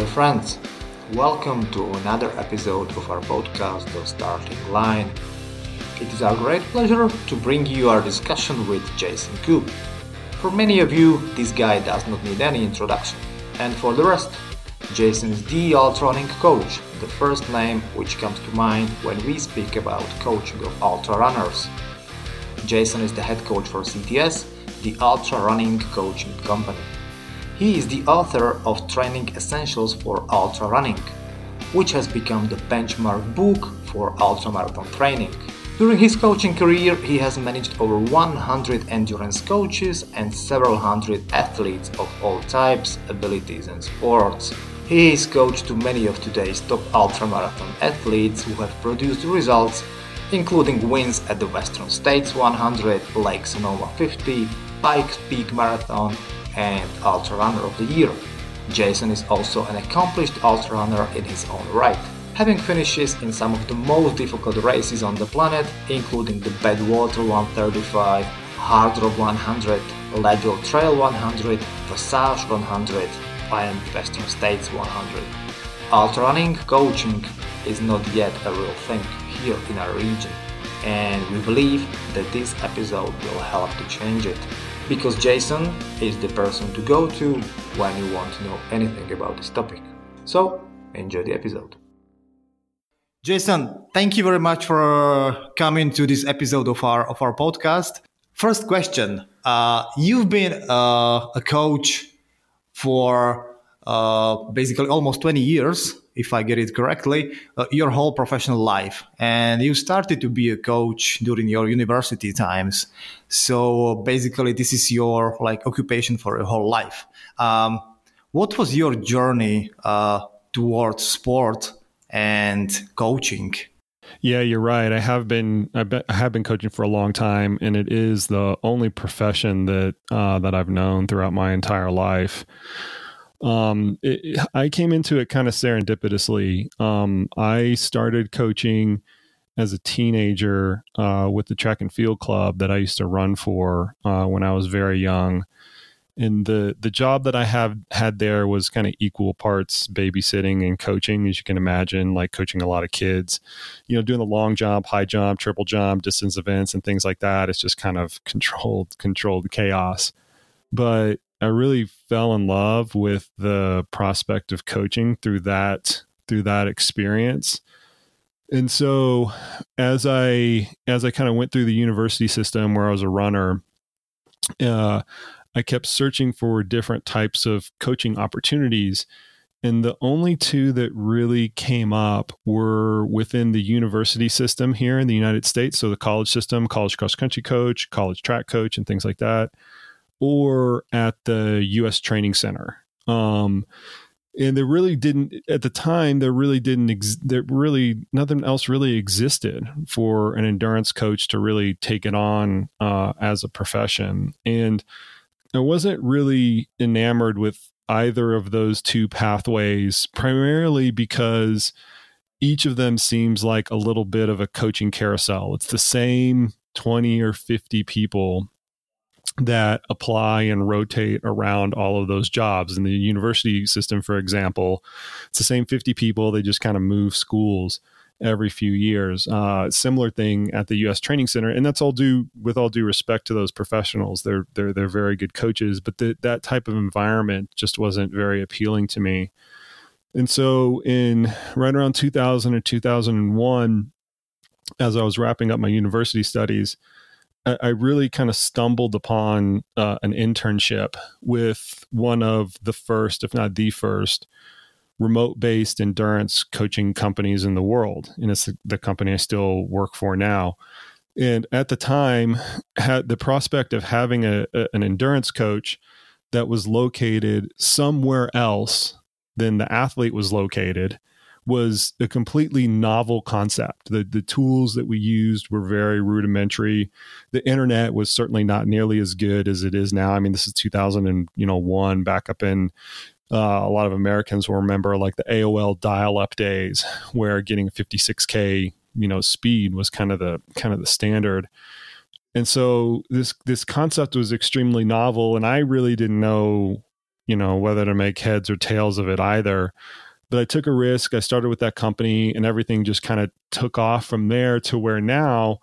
Dear friends, welcome to another episode of our podcast, The Starting Line. It is our great pleasure to bring you our discussion with Jason Koop. For many of you, this guy does not need any introduction. And for the rest, Jason is the ultra running coach, the first name which comes to mind when we speak about coaching of ultra runners. Jason is the head coach for CTS, the ultra running coaching company. He is the author of Training Essentials for Ultra Running, which has become the benchmark book for ultramarathon training. During his coaching career, he has managed over 100 endurance coaches and several hundred athletes of all types, abilities, and sports. He is coach to many of today's top ultramarathon athletes who have produced results, including wins at the Western States 100, Lake Sonoma 50, Pikes Peak Marathon, and Ultra Runner of the Year. Jason is also an accomplished ultra runner in his own right, having finishes in some of the most difficult races on the planet, including the Badwater 135, Hardrock 100, Leadville Trail 100, Wasatch 100, and Western States 100. Ultra running coaching is not yet a real thing here in our region, and we believe that this episode will help to change it because Jason is the person to go to when you want to know anything about this topic. So, enjoy the episode. Jason, thank you very much for coming to this episode of our of our podcast. First question: uh, You've been uh, a coach for uh, basically almost 20 years, if I get it correctly, uh, your whole professional life. And you started to be a coach during your university times. So basically, this is your like occupation for your whole life. Um, what was your journey uh, towards sport and coaching? Yeah, you're right. I have been I, I, have been coaching for a long time, and it is the only profession that uh, that I've known throughout my entire life um, it, I came into it kind of serendipitously. Um, I started coaching as a teenager uh, with the track and field club that I used to run for uh, when I was very young. And the the job that I have had there was kind of equal parts babysitting and coaching, as you can imagine, like coaching a lot of kids. You know, doing the long jump, high jump, triple jump, distance events, and things like that. It's just kind of controlled controlled chaos. But I really fell in love with the prospect of coaching through that through that experience. And so as I as I kind of went through the university system where I was a runner, uh, I kept searching for different types of coaching opportunities. And the only two that really came up were within the university system here in the United States. So the college system, college cross country coach, college track coach, and things like that or at the U.S. Training Center. Um, and there really didn't at the time there really didn't ex- there really nothing else really existed for an endurance coach to really take it on uh, as a profession and i wasn't really enamored with either of those two pathways primarily because each of them seems like a little bit of a coaching carousel it's the same 20 or 50 people that apply and rotate around all of those jobs. In the university system, for example, it's the same 50 people, they just kind of move schools every few years. Uh, similar thing at the U.S. Training Center, and that's all due with all due respect to those professionals. They're they're they're very good coaches, but the, that type of environment just wasn't very appealing to me. And so, in right around 2000 or 2001, as I was wrapping up my university studies, I really kind of stumbled upon uh, an internship with one of the first, if not the first, remote based endurance coaching companies in the world. And it's the company I still work for now. And at the time, had the prospect of having a, a an endurance coach that was located somewhere else than the athlete was located was a completely novel concept. The the tools that we used were very rudimentary. The internet was certainly not nearly as good as it is now. I mean, this is 2000 and you know one back up in uh, a lot of Americans will remember like the AOL dial-up days, where getting 56k you know speed was kind of the kind of the standard. And so this this concept was extremely novel, and I really didn't know you know, whether to make heads or tails of it either. But I took a risk. I started with that company and everything just kind of took off from there to where now,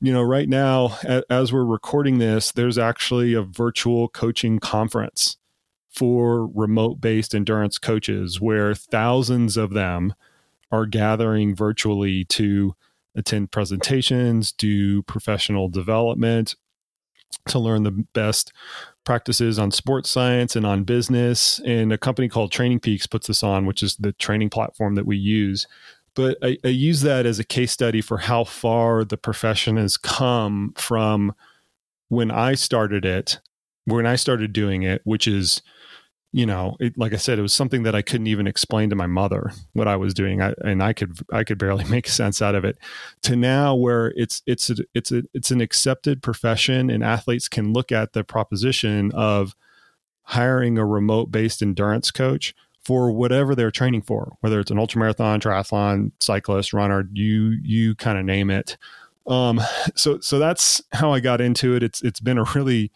you know, right now, as we're recording this, there's actually a virtual coaching conference for remote based endurance coaches where thousands of them are gathering virtually to attend presentations, do professional development, to learn the best practices on sports science and on business. And a company called TrainingPeaks puts this on, which is the training platform that we use. But I, I use that as a case study for how far the profession has come from when I started it, when I started doing it, which is you know, it, like I said, it was something that I couldn't even explain to my mother what I was doing, I, and I could I could barely make sense out of it. To now, where it's it's a, it's a, it's an accepted profession, and athletes can look at the proposition of hiring a remote based endurance coach for whatever they're training for, whether it's an ultramarathon, triathlon, cyclist, runner, you you kind of name it. Um, so so that's how I got into it. It's it's been a really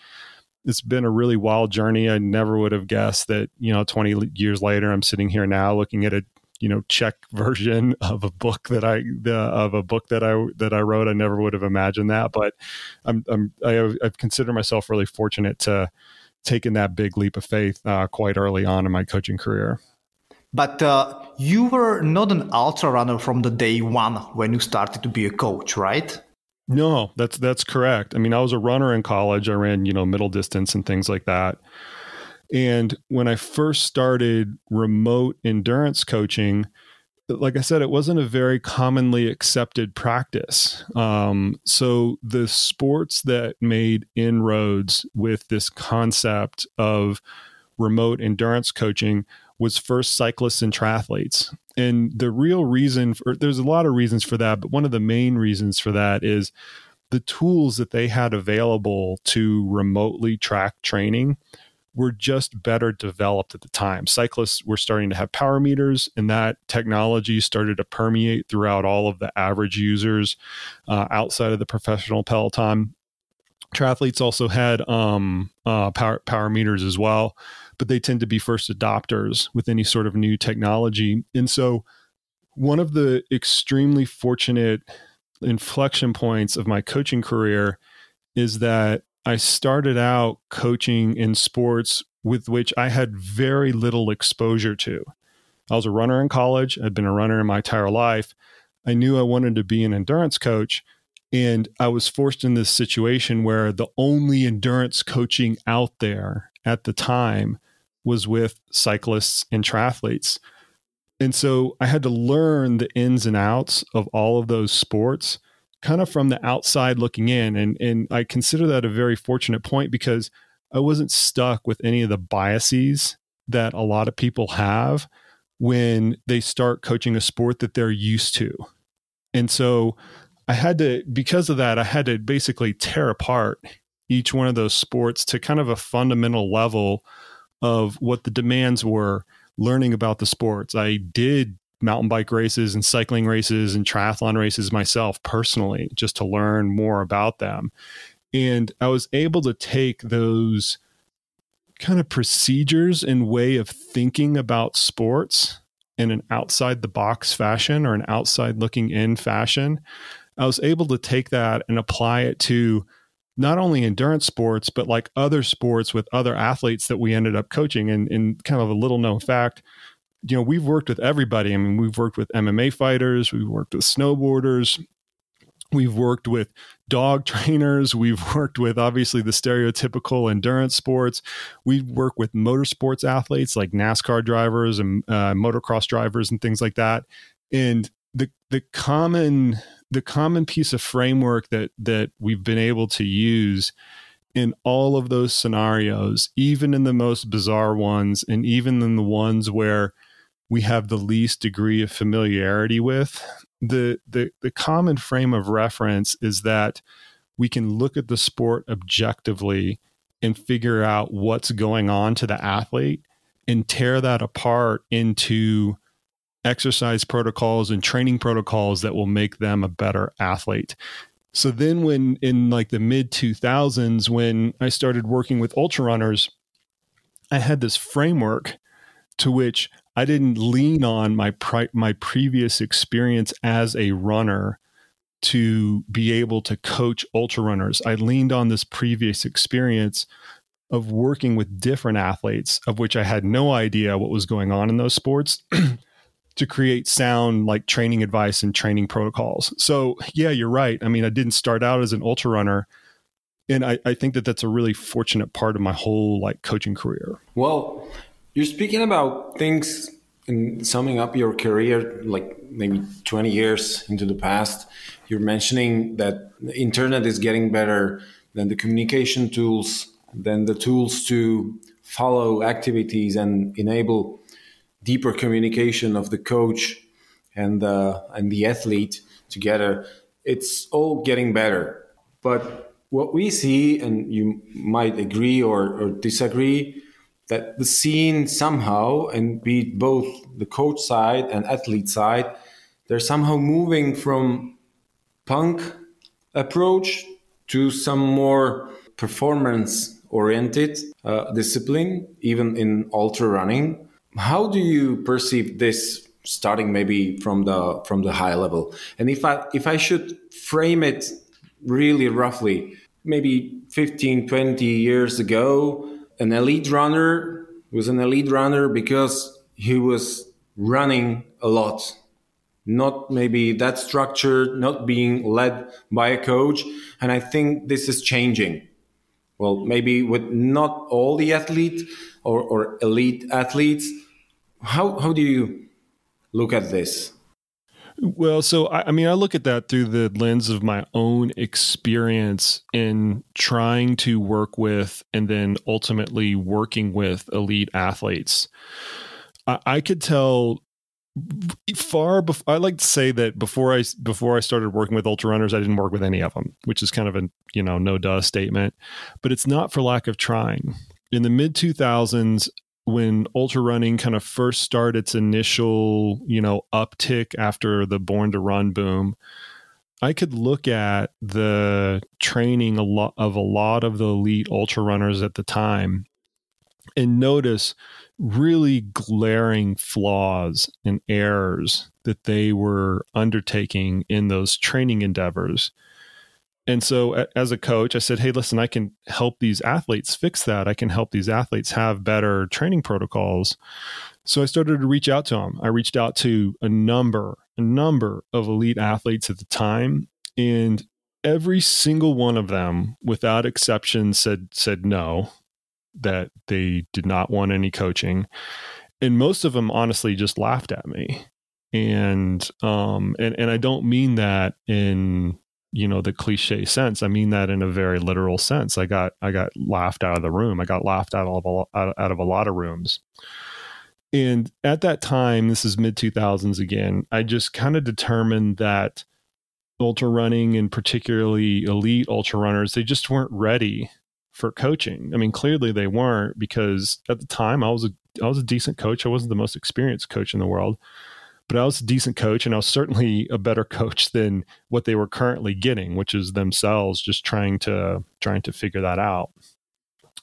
it's been a really wild journey. I never would have guessed that, you know, 20 years later, I'm sitting here now looking at a, you know, Czech version of a book that I, the, of a book that I, that I wrote. I never would have imagined that, but I'm, I'm, I have, I've considered myself really fortunate to taken that big leap of faith uh, quite early on in my coaching career. But uh, you were not an ultra runner from the day one when you started to be a coach, right? No, that's that's correct. I mean, I was a runner in college. I ran, you know, middle distance and things like that. And when I first started remote endurance coaching, like I said, it wasn't a very commonly accepted practice. Um, so the sports that made inroads with this concept of remote endurance coaching was first cyclists and triathletes. And the real reason for there's a lot of reasons for that, but one of the main reasons for that is the tools that they had available to remotely track training were just better developed at the time. Cyclists were starting to have power meters, and that technology started to permeate throughout all of the average users uh, outside of the professional peloton. Triathletes also had um, uh, power power meters as well but they tend to be first adopters with any sort of new technology. And so, one of the extremely fortunate inflection points of my coaching career is that I started out coaching in sports with which I had very little exposure to. I was a runner in college, I'd been a runner in my entire life. I knew I wanted to be an endurance coach. And I was forced in this situation where the only endurance coaching out there at the time was with cyclists and triathletes. And so I had to learn the ins and outs of all of those sports kind of from the outside looking in. And, and I consider that a very fortunate point because I wasn't stuck with any of the biases that a lot of people have when they start coaching a sport that they're used to. And so I had to, because of that, I had to basically tear apart each one of those sports to kind of a fundamental level of what the demands were learning about the sports. I did mountain bike races and cycling races and triathlon races myself personally just to learn more about them. And I was able to take those kind of procedures and way of thinking about sports in an outside the box fashion or an outside looking in fashion. I was able to take that and apply it to not only endurance sports, but like other sports with other athletes that we ended up coaching. And, and kind of a little known fact, you know, we've worked with everybody. I mean, we've worked with MMA fighters, we've worked with snowboarders, we've worked with dog trainers, we've worked with obviously the stereotypical endurance sports. We work with motorsports athletes like NASCAR drivers and uh, motocross drivers and things like that. And the the common the common piece of framework that that we've been able to use in all of those scenarios, even in the most bizarre ones, and even in the ones where we have the least degree of familiarity with, the the the common frame of reference is that we can look at the sport objectively and figure out what's going on to the athlete and tear that apart into exercise protocols and training protocols that will make them a better athlete. So then when in like the mid 2000s when I started working with ultra runners, I had this framework to which I didn't lean on my pri- my previous experience as a runner to be able to coach ultra runners. I leaned on this previous experience of working with different athletes, of which I had no idea what was going on in those sports, to create sound like training advice and training protocols. So, yeah, you're right. I mean, I didn't start out as an ultra runner. And I, I think that that's a really fortunate part of my whole like coaching career. Well, you're speaking about things and summing up your career, like maybe 20 years into the past. You're mentioning that the internet is getting better than the communication tools than the tools to follow activities and enable deeper communication of the coach and the, and the athlete together, it's all getting better. But what we see, and you might agree or, or disagree, that the scene somehow, and be it both the coach side and athlete side, they're somehow moving from punk approach to some more performance oriented uh, discipline, even in ultra running. How do you perceive this starting maybe from the from the high level? And if I if I should frame it really roughly, maybe 15, 20 years ago, an elite runner was an elite runner because he was running a lot not maybe that structured, not being led by a coach. And I think this is changing well, maybe with not all the athletes or, or elite athletes. How, how do you look at this? Well, so I, I, mean, I look at that through the lens of my own experience in trying to work with and then ultimately working with elite athletes. I, I could tell far before I like to say that before I before I started working with ultra runners, I didn't work with any of them, which is kind of a you know no duh statement. But it's not for lack of trying. In the mid two thousands, when ultra running kind of first started its initial you know uptick after the Born to Run boom, I could look at the training a lot of a lot of the elite ultra runners at the time and notice really glaring flaws and errors that they were undertaking in those training endeavors. And so, as a coach, I said, Hey, listen, I can help these athletes fix that. I can help these athletes have better training protocols. So, I started to reach out to them. I reached out to a number, a number of elite athletes at the time. And every single one of them, without exception, said, said no that they did not want any coaching. And most of them honestly just laughed at me. And um and, and I don't mean that in you know the cliche sense. I mean that in a very literal sense. I got I got laughed out of the room. I got laughed out of a, out of a lot of rooms. And at that time, this is mid 2000s again, I just kind of determined that ultra running and particularly elite ultra runners, they just weren't ready for coaching. I mean, clearly they weren't because at the time I was a I was a decent coach. I wasn't the most experienced coach in the world, but I was a decent coach and I was certainly a better coach than what they were currently getting, which is themselves just trying to trying to figure that out.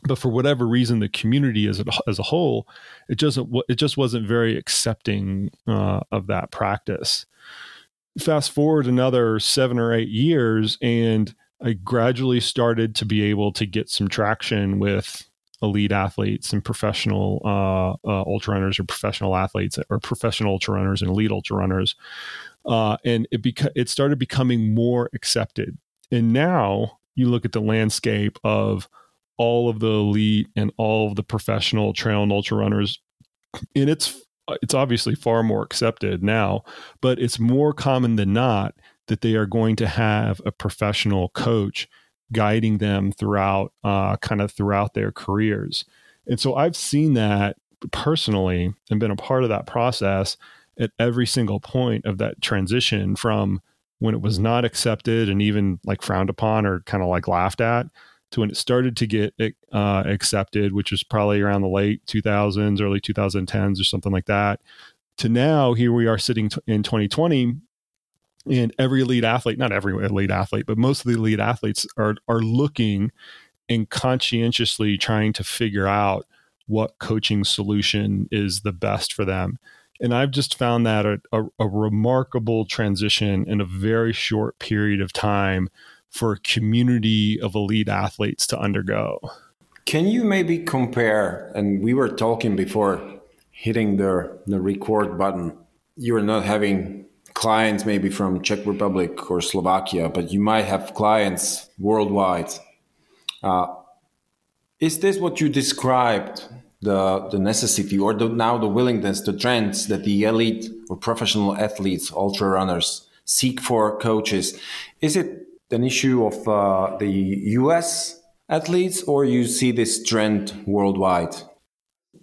But for whatever reason, the community as a, as a whole, it just it just wasn't very accepting uh, of that practice. Fast forward another seven or eight years, and I gradually started to be able to get some traction with elite athletes and professional uh, uh, ultra runners or professional athletes or professional ultra runners and elite ultra runners. Uh, and it beca- it started becoming more accepted. And now you look at the landscape of all of the elite and all of the professional trail and ultra runners, and it's it's obviously far more accepted now, but it's more common than not that they are going to have a professional coach guiding them throughout uh, kind of throughout their careers. And so I've seen that personally and been a part of that process at every single point of that transition from when it was not accepted and even like frowned upon or kind of like laughed at to when it started to get uh, accepted, which was probably around the late 2000s, early 2010s or something like that, to now here we are sitting t- in 2020 and every elite athlete not every elite athlete but most of the elite athletes are are looking and conscientiously trying to figure out what coaching solution is the best for them. And I've just found that a, a, a remarkable transition in a very short period of time for a community of elite athletes to undergo. Can you maybe compare? And we were talking before hitting the, the record button. You are not having clients maybe from Czech Republic or Slovakia, but you might have clients worldwide. Uh, is this what you described the the necessity or the, now the willingness, the trends that the elite or professional athletes, ultra runners seek for coaches? Is it an issue of uh, the U.S. athletes, or you see this trend worldwide?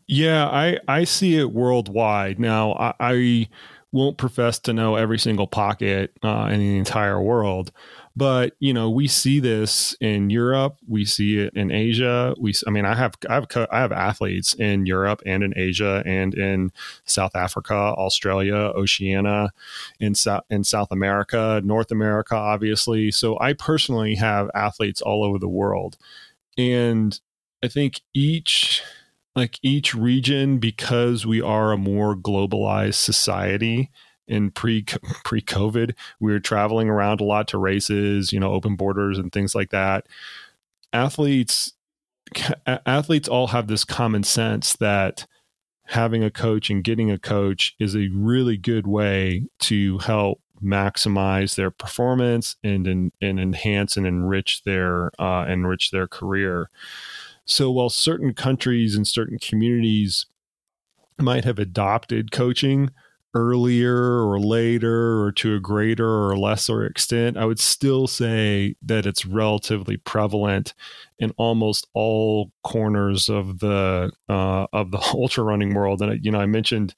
Yeah, I I see it worldwide. Now I, I won't profess to know every single pocket uh, in the entire world, but you know, we see this in Europe. We see it in Asia. We, I mean, I have, I have, I have athletes in Europe and in Asia and in South Africa, Australia, Oceania, in South in South America, North America, obviously. So I personally have athletes all over the world, and I think each like each region because we are a more globalized society in pre pre COVID, we were traveling around a lot to races, you know, open borders and things like that. Athletes athletes all have this common sense that having a coach and getting a coach is a really good way to help maximize their performance and and, and enhance and enrich their uh, enrich their career. So while certain countries and certain communities might have adopted coaching, earlier or later or to a greater or lesser extent, I would still say that it's relatively prevalent in almost all corners of the uh, of the ultra running world. And you know, I mentioned,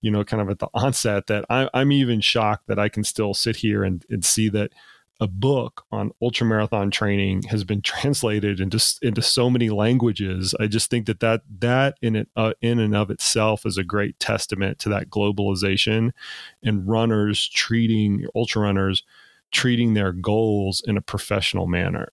you know, kind of at the onset that I, I'm even shocked that I can still sit here and, and see that a book on ultramarathon training has been translated into into so many languages. I just think that that that in it uh, in and of itself is a great testament to that globalization and runners treating ultra runners treating their goals in a professional manner.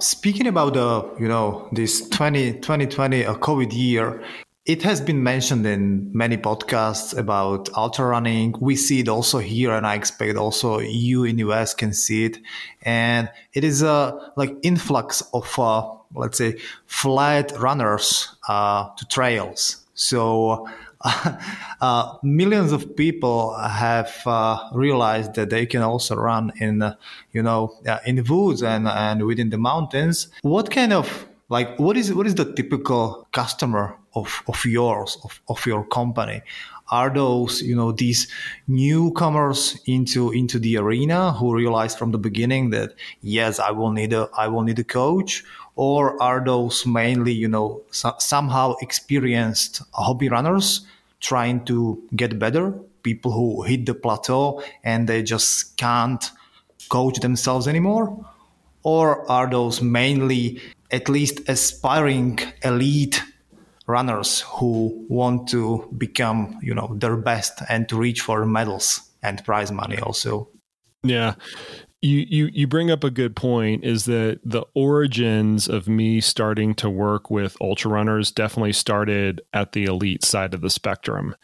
Speaking about the, you know, this 20, 2020 a COVID year, it has been mentioned in many podcasts about ultra running. We see it also here, and I expect also you in the US can see it. And it is a like influx of uh, let's say flat runners uh, to trails. So uh, millions of people have uh, realized that they can also run in, uh, you know, uh, in the woods and, and within the mountains. What kind of like what is what is the typical customer of, of yours of, of your company. Are those you know these newcomers into into the arena who realize from the beginning that yes i will need a i will need a coach? Or are those mainly you know so, somehow experienced hobby runners trying to get better? People who hit the plateau and they just can't coach themselves anymore? Or are those mainly at least aspiring elite runners who want to become, you know, their best and to reach for medals and prize money also. Yeah. You, you you bring up a good point is that the origins of me starting to work with ultra runners definitely started at the elite side of the spectrum.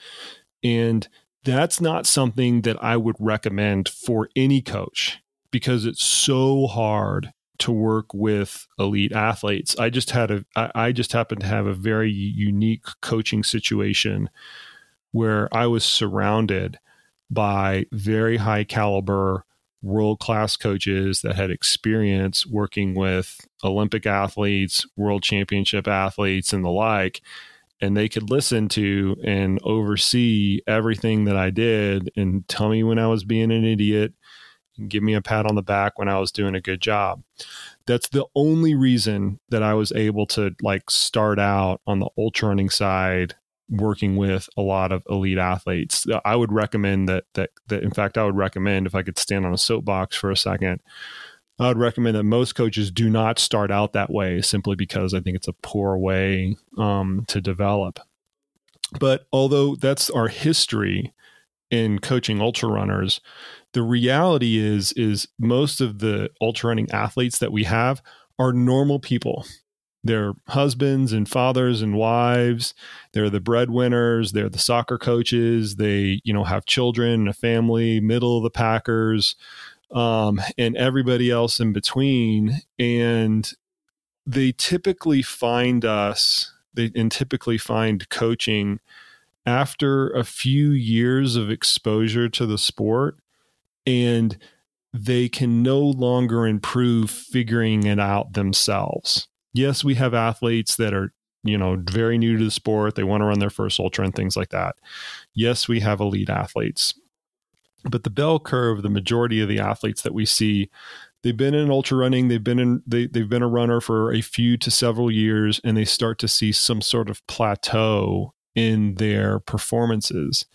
And that's not something that I would recommend for any coach because it's so hard to work with elite athletes. I just had a I just happened to have a very unique coaching situation where I was surrounded by very high caliber world class coaches that had experience working with Olympic athletes, world championship athletes and the like and they could listen to and oversee everything that I did and tell me when I was being an idiot give me a pat on the back when I was doing a good job. That's the only reason that I was able to like start out on the ultra running side working with a lot of elite athletes. I would recommend that that that in fact I would recommend if I could stand on a soapbox for a second I would recommend that most coaches do not start out that way simply because I think it's a poor way um, to develop. But although that's our history in coaching ultra runners, the reality is is most of the ultra running athletes that we have are normal people. They're husbands and fathers and wives. They're the breadwinners. They're the soccer coaches. They you know have children and a family middle of the packers um, and everybody else in between. And they typically find us they and typically find coaching after a few years of exposure to the sport and they can no longer improve figuring it out themselves. Yes, we have athletes that are, you know, very new to the sport. They want to run their first ultra and things like that. Yes, we have elite athletes. But the bell curve, the majority of the athletes that we see, they've been in ultra running, they've been in they they've been a runner for a few to several years and they start to see some sort of plateau in their performances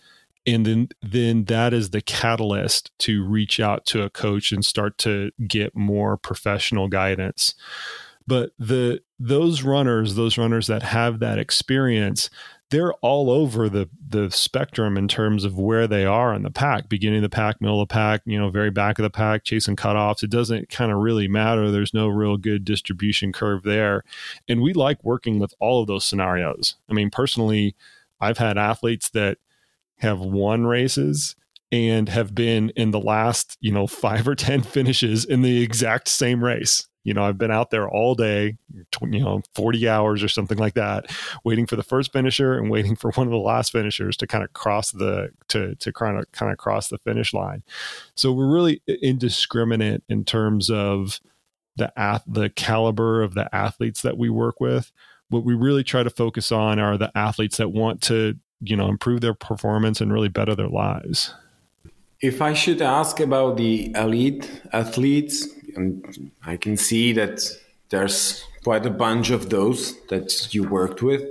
and then then that is the catalyst to reach out to a coach and start to get more professional guidance. But the those runners those runners that have that experience they're all over the the spectrum in terms of where they are in the pack beginning of the pack middle of the pack you know very back of the pack chasing cutoffs. It doesn't kind of really matter. There's no real good distribution curve there. And we like working with all of those scenarios. I mean personally i've had athletes that have won races and have been in the last, you know, five or 10 finishes in the exact same race. You know, I've been out there all day, you know, 40 hours or something like that, waiting for the first finisher and waiting for one of the last finishers to kind of cross the, to, to kind of, kind of cross the finish line. So we're really indiscriminate in terms of the, the caliber of the athletes that we work with. What we really try to focus on are the athletes that want to you know improve their performance and really better their lives. If i should ask about the elite athletes and i can see that there's quite a bunch of those that you worked with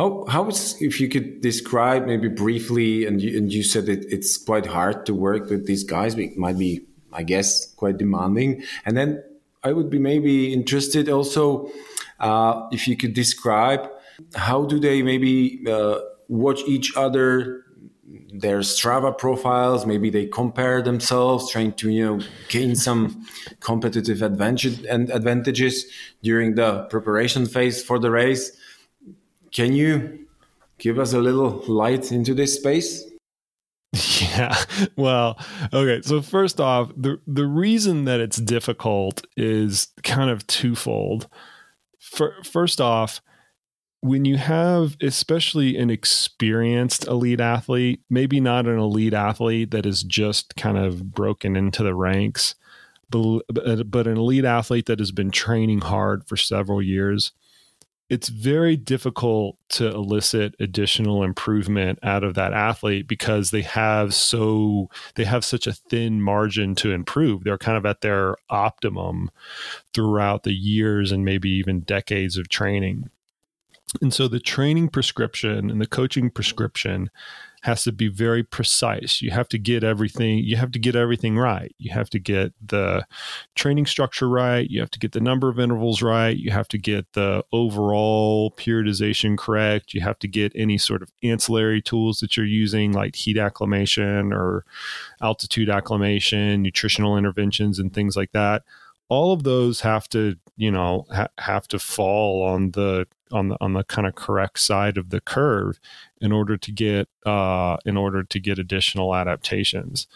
how how is if you could describe maybe briefly and you, and you said it, it's quite hard to work with these guys it might be i guess quite demanding. And then i would be maybe interested also uh, if you could describe how do they maybe uh, watch each other their strava profiles maybe they compare themselves trying to you know gain some competitive advantage and advantages during the preparation phase for the race. Can you give us a little light into this space? Yeah well okay so first off the the reason that it's difficult is kind of twofold. For, first off when you have especially an experienced elite athlete, maybe not an elite athlete that is just kind of broken into the ranks, but, but an elite athlete that has been training hard for several years, it's very difficult to elicit additional improvement out of that athlete because they have so they have such a thin margin to improve. They're kind of at their optimum throughout the years and maybe even decades of training and so the training prescription and the coaching prescription has to be very precise. You have to get everything, you have to get everything right. You have to get the training structure right, you have to get the number of intervals right, you have to get the overall periodization correct, you have to get any sort of ancillary tools that you're using like heat acclimation or altitude acclimation, nutritional interventions and things like that all of those have to you know ha- have to fall on the on the on the kind of correct side of the curve in order to get uh, in order to get additional adaptations.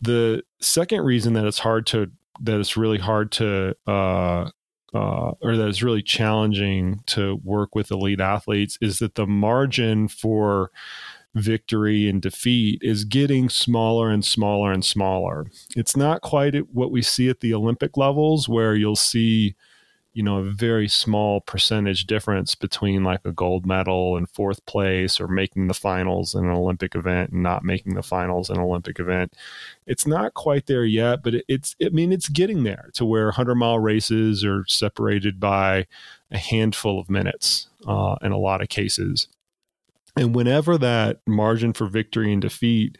The second reason that it's hard to that it's really hard to uh, uh, or that it's really challenging to work with elite athletes is that the margin for victory and defeat is getting smaller and smaller and smaller. It's not quite what we see at the Olympic levels where you'll see you know a very small percentage difference between like a gold medal and fourth place or making the finals in an olympic event and not making the finals in an olympic event. It's not quite there yet but it's i mean it's getting there to where 100 mile races are separated by a handful of minutes uh, in a lot of cases. And whenever that margin for victory and defeat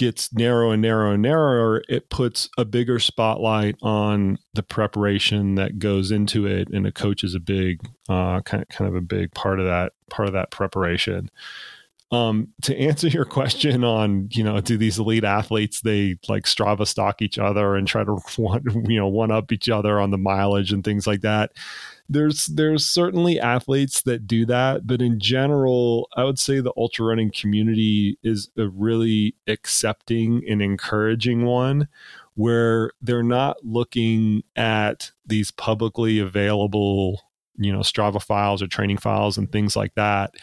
gets narrow and narrow and narrower, it puts a bigger spotlight on the preparation that goes into it, and a coach is a big, uh, kind of, kind of a big part of that part of that preparation. um, to answer your question on you know do these elite athletes they like strava stock each other and try to one you know one up each other on the mileage and things like that there's there's certainly athletes that do that but in general i would say the ultra running community is a really accepting and encouraging one where they're not looking at these publicly available you know strava files or training files and things like that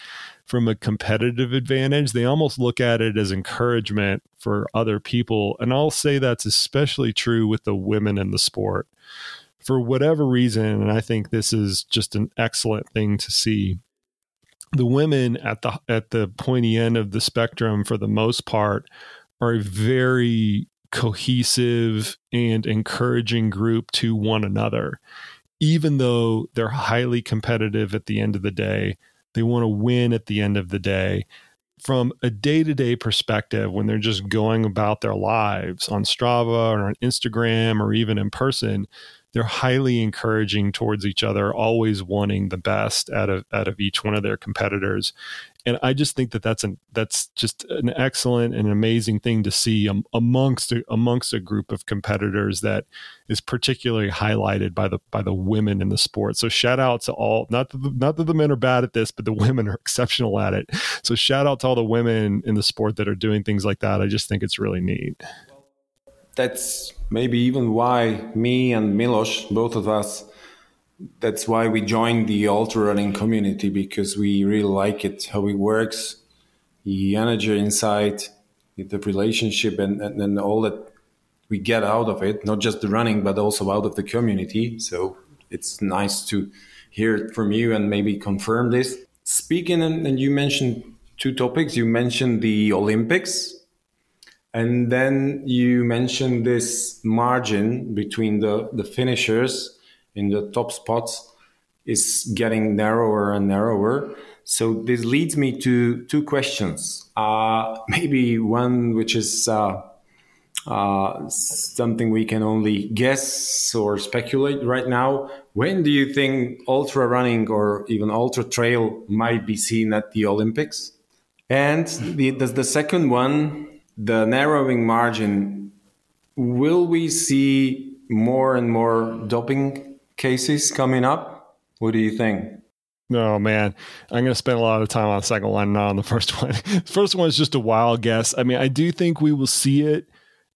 from a competitive advantage. They almost look at it as encouragement for other people. And i'll say that's especially true with the women in the sport for whatever reason, and I think this is just an excellent thing to see. The women at the at the pointy end of the spectrum, for the most part, are a very cohesive and encouraging group to one another. Even though they're highly competitive at the end of the day, they want to win at the end of the day. From a day to day perspective, when they're just going about their lives on Strava or on Instagram or even in person, they're highly encouraging towards each other, always wanting the best out of out of each one of their competitors. And I just think that that's an that's just an excellent and amazing thing to see amongst amongst a group of competitors that is particularly highlighted by the by the women in the sport. So shout out to all not that the, not that the men are bad at this, but the women are exceptional at it. So shout out to all the women in the sport that are doing things like that. I just think it's really neat that's maybe even why me and Milos, both of us, that's why we joined the ultra running community because we really like it, how it works, the energy inside, the relationship, and, and, and all that we get out of it, not just the running, but also out of the community. So it's nice to hear it from you and maybe confirm this. Speaking, and, and you mentioned two topics. You mentioned the Olympics and then you mentioned this margin between the, the finishers in the top spots is getting narrower and narrower. So this leads me to two questions. Uh, maybe one which is uh, uh, something we can only guess or speculate right now. When do you think ultra running or even ultra trail might be seen at the Olympics? And the, the, the second one the narrowing margin, will we see more and more doping cases coming up? What do you think? Oh man, I'm going to spend a lot of time on the second one, not on the first one. the first one is just a wild guess. I mean, I do think we will see it.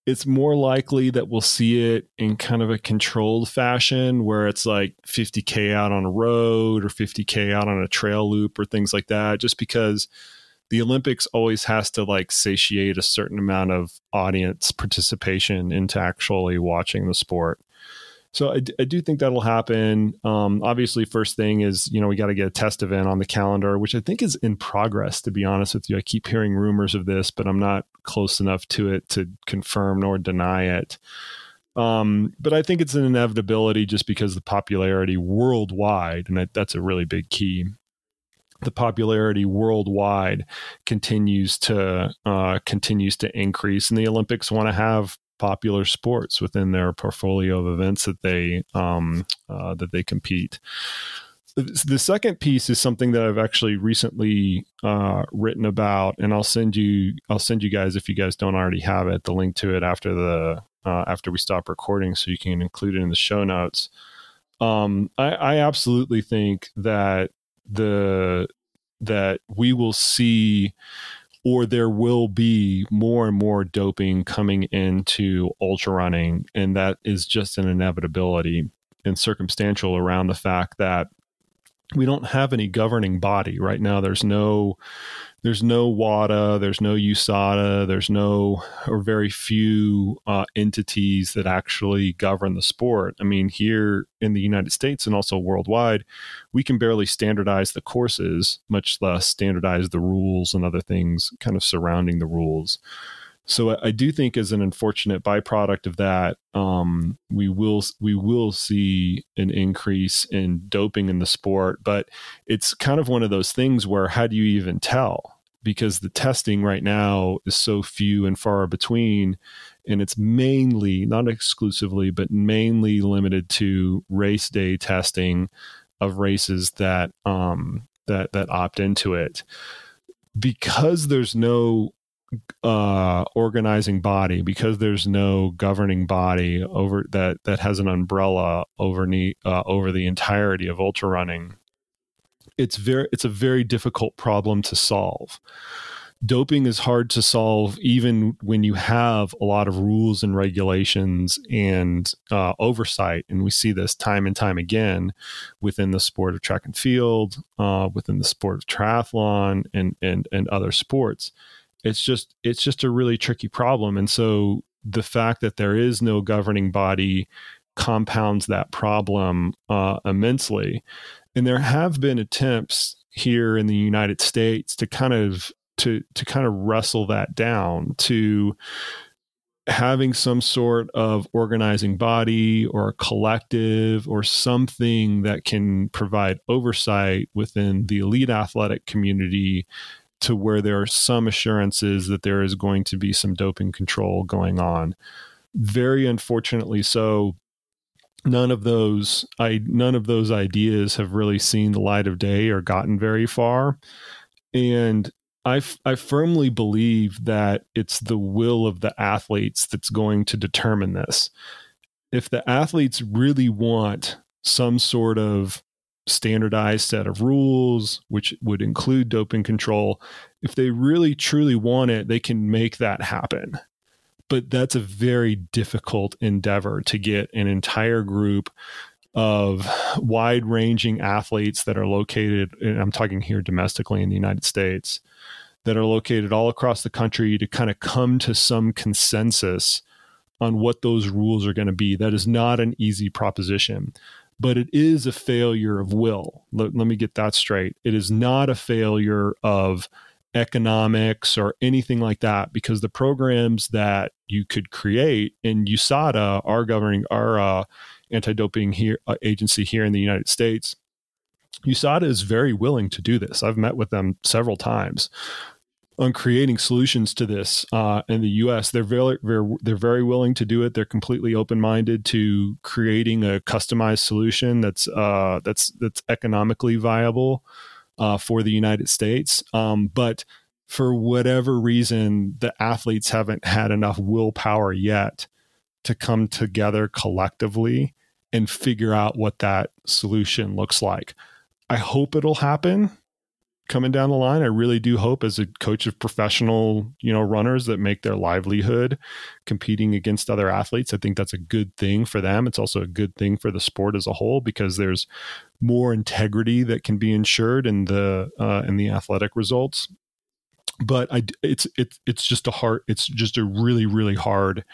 It's more likely that we'll see it in kind of a controlled fashion where it's like 50K out on a road or 50K out on a trail loop or things like that, just because the Olympics always has to like satiate a certain amount of audience participation into actually watching the sport. So I, I do think that'll happen. Um, obviously, first thing is you know we got to get a test event on the calendar, which I think is in progress. To be honest with you, I keep hearing rumors of this, but I'm not close enough to it to confirm nor deny it. Um, but I think it's an inevitability just because the popularity worldwide, and that's a really big key the popularity worldwide continues to uh, continues to increase, and the Olympics want to have popular sports within their portfolio of events that they um, uh, that they compete. The second piece is something that I've actually recently uh, written about, and I'll send you I'll send you guys if you guys don't already have it the link to it after the uh, after we stop recording, so you can include it in the show notes. Um, I, I absolutely think that the that we will see or there will be more and more doping coming into ultra running. And that is just an inevitability and circumstantial around the fact that we don't have any governing body right now. There's no there's no WADA, there's no USADA, there's no or very few uh, entities that actually govern the sport. I mean, here in the United States and also worldwide, we can barely standardize the courses, much less standardize the rules and other things kind of surrounding the rules. So I do think, as an unfortunate byproduct of that, um, we will we will see an increase in doping in the sport. But it's kind of one of those things where how do you even tell? Because the testing right now is so few and far between, and it's mainly, not exclusively, but mainly limited to race day testing of races that um, that that opt into it because there's no uh, organizing body because there's no governing body over that that has an umbrella over uh, over the entirety of ultra running it's very it's a very difficult problem to solve. Doping is hard to solve even when you have a lot of rules and regulations and uh, oversight and we see this time and time again within the sport of track and field uh, within the sport of triathlon and and and other sports it's just it's just a really tricky problem. And so the fact that there is no governing body compounds that problem uh, immensely. And there have been attempts here in the United States to kind of to to kind of wrestle that down to having some sort of organizing body or a collective or something that can provide oversight within the elite athletic community to where there are some assurances that there is going to be some doping control going on. Very unfortunately so none of those I none of those ideas have really seen the light of day or gotten very far. And I, I firmly believe that it's the will of the athletes that's going to determine this. If the athletes really want some sort of standardized set of rules, which would include doping control. If they really truly want it, they can make that happen. But that's a very difficult endeavor to get an entire group of wide ranging athletes that are located, and I'm talking here domestically in the United States, that are located all across the country to kind of come to some consensus on what those rules are going to be. That is not an easy proposition but it is a failure of will. Let, let me get that straight. It is not a failure of economics or anything like that because the programs that you could create in USADA, our governing, our uh, anti-doping here, uh, agency here in the United States, USADA is very willing to do this. I've met with them several times on creating solutions to this uh, in the U.S. They're very, very they're very willing to do it. They're completely open minded to creating a customized solution that's uh, that's that's economically viable uh, for the United States. Um, but for whatever reason, the athletes haven't had enough willpower yet to come together collectively and figure out what that solution looks like. I hope it'll happen coming down the line. I really do hope as a coach of professional, you know, runners that make their livelihood competing against other athletes. I think that's a good thing for them. It's also a good thing for the sport as a whole because there's more integrity that can be ensured in the uh, in the athletic results. But I, it's it's it's just a hard. It's just a really really hard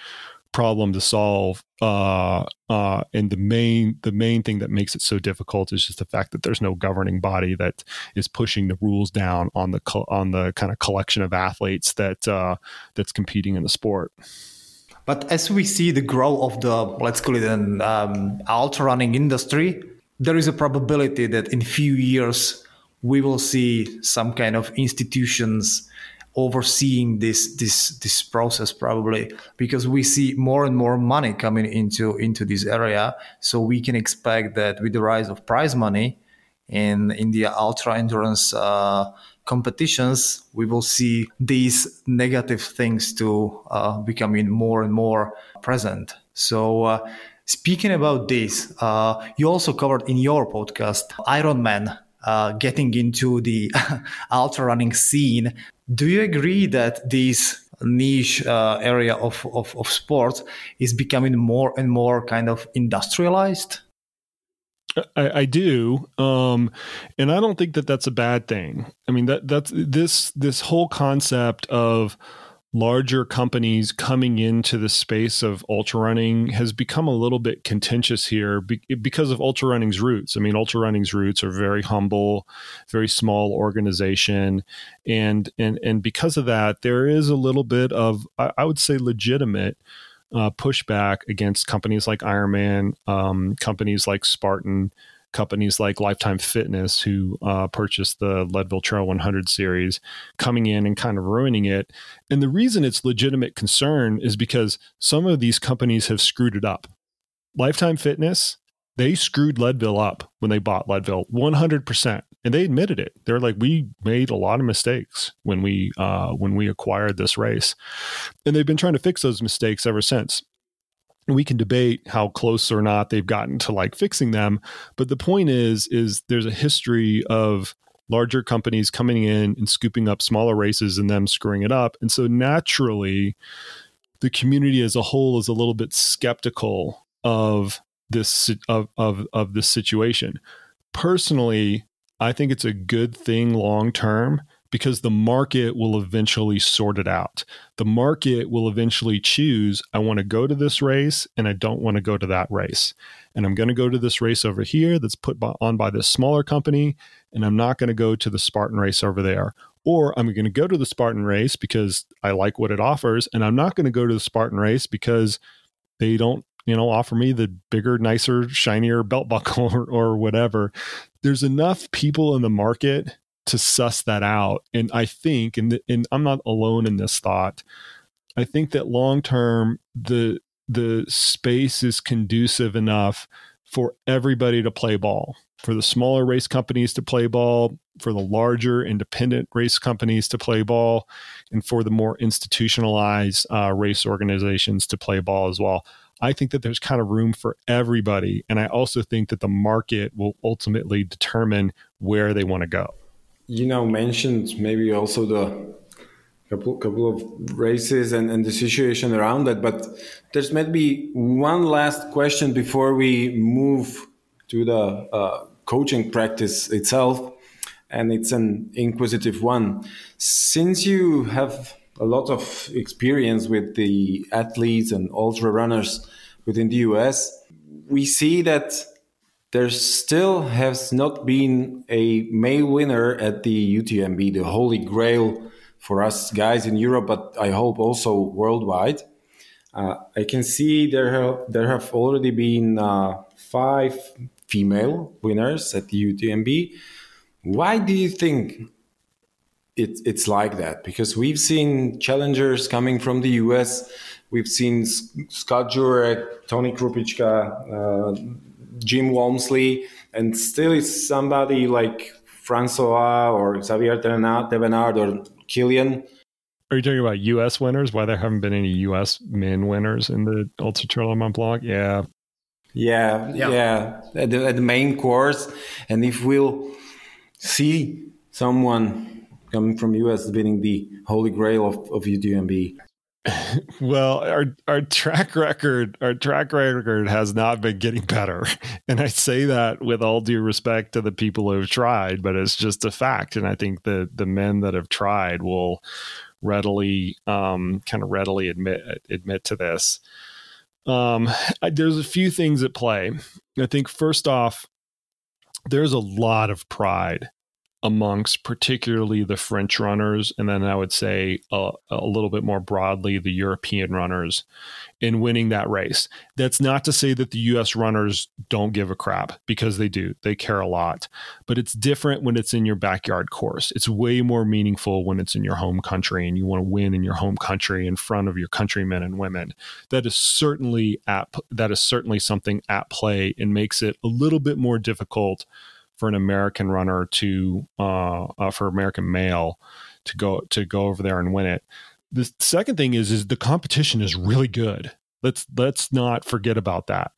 problem to solve uh, uh, and the main the main thing that makes it so difficult is just the fact that there's no governing body that is pushing the rules down on the co- on the kind of collection of athletes that uh, that's competing in the sport. But as we see the growth of the let's call it an um, ultra running industry, there is a probability that in few years we will see some kind of institutions overseeing this this this process probably because we see more and more money coming into into this area so we can expect that with the rise of prize money in in the ultra endurance uh, competitions we will see these negative things to uh, becoming more and more present so uh, speaking about this uh, you also covered in your podcast ironman uh, getting into the ultra running scene. Do you agree that this niche uh, area of, of, of sport is becoming more and more kind of industrialized? I, I do, um, and I don't think that that's a bad thing. I mean that that's this this whole concept of larger companies coming into the space of ultra running has become a little bit contentious here because of ultra running's roots. I mean, ultra running's roots are very humble, very small organization, and and and because of that, there is a little bit of I, would say legitimate. Uh, pushback against companies like Ironman, um, companies like Spartan, companies like Lifetime Fitness, who uh, purchased the Leadville Trail 100 series, coming in and kind of ruining it. And the reason it's legitimate concern is because some of these companies have screwed it up. Lifetime Fitness they screwed Leadville up when they bought Leadville 100%. And they admitted it. They're like, we made a lot of mistakes when we uh, when we acquired this race, and they've been trying to fix those mistakes ever since. We can debate how close or not they've gotten to like fixing them, but the point is, is there's a history of larger companies coming in and scooping up smaller races and them screwing it up, and so naturally, the community as a whole is a little bit skeptical of this of of of this situation. Personally, I think it's a good thing long term because the market will eventually sort it out. The market will eventually choose I want to go to this race and I don't want to go to that race. And I'm going to go to this race over here that's put on by this smaller company and I'm not going to go to the Spartan race over there. Or I'm going to go to the Spartan race because I like what it offers and I'm not going to go to the Spartan race because they don't you know, offer me the bigger, nicer, shinier belt buckle or, or whatever. There's enough people in the market to suss that out. And I think, and, and I'm not alone in this thought, I think that long term, the the space is conducive enough for everybody to play ball, for the smaller race companies to play ball, for the larger independent race companies to play ball, and for the more institutionalized uh, race organizations to play ball as well. I think that there's kind of room for everybody. And I also think that the market will ultimately determine where they want to go. You know, mentioned maybe also the couple couple of races and, and the situation around that, but there's maybe one last question before we move to the uh, coaching practice itself, and it's an inquisitive one. Since you have a lot of experience with the athletes and ultra runners within the US, we see that there still has not been a male winner at the UTMB, the holy grail for us guys in Europe, but I hope also worldwide. Uh, I can see there have, there have already been uh, five female winners at the UTMB. Why do you think it, it's like that because we've seen challengers coming from the US. We've seen Scott Jurek, Tony Krupicka, uh, Jim Walmsley, and still it's somebody like Francois or Xavier Thevenard or Kilian. Are you talking about U.S. winners? Why there haven't been any U.S. men winners in the Ultra Trail Mont Blanc? Yeah. Yeah, yeah, yeah. At, the, at the main course, and if we'll see someone coming from U.S. winning the holy grail of, of UTMB? Well, our our track record, our track record has not been getting better, and I say that with all due respect to the people who have tried, but it's just a fact. And I think the the men that have tried will readily, um, kind of readily admit admit to this. Um, I, there's a few things at play. I think first off, there's a lot of pride amongst particularly the French runners, and then I would say a, a, little bit more broadly the European runners in winning that race. That's not to say that the US runners don't give a crap because they do. They care a lot. But it's different when it's in your backyard course. It's way more meaningful when it's in your home country and you want to win in your home country in front of your countrymen and women. That is certainly at that is certainly something at play and makes it a little bit more difficult for an American runner to uh, uh, for American male to go to go over there and win it. The second thing is is the competition is really good. Let's let's not forget about that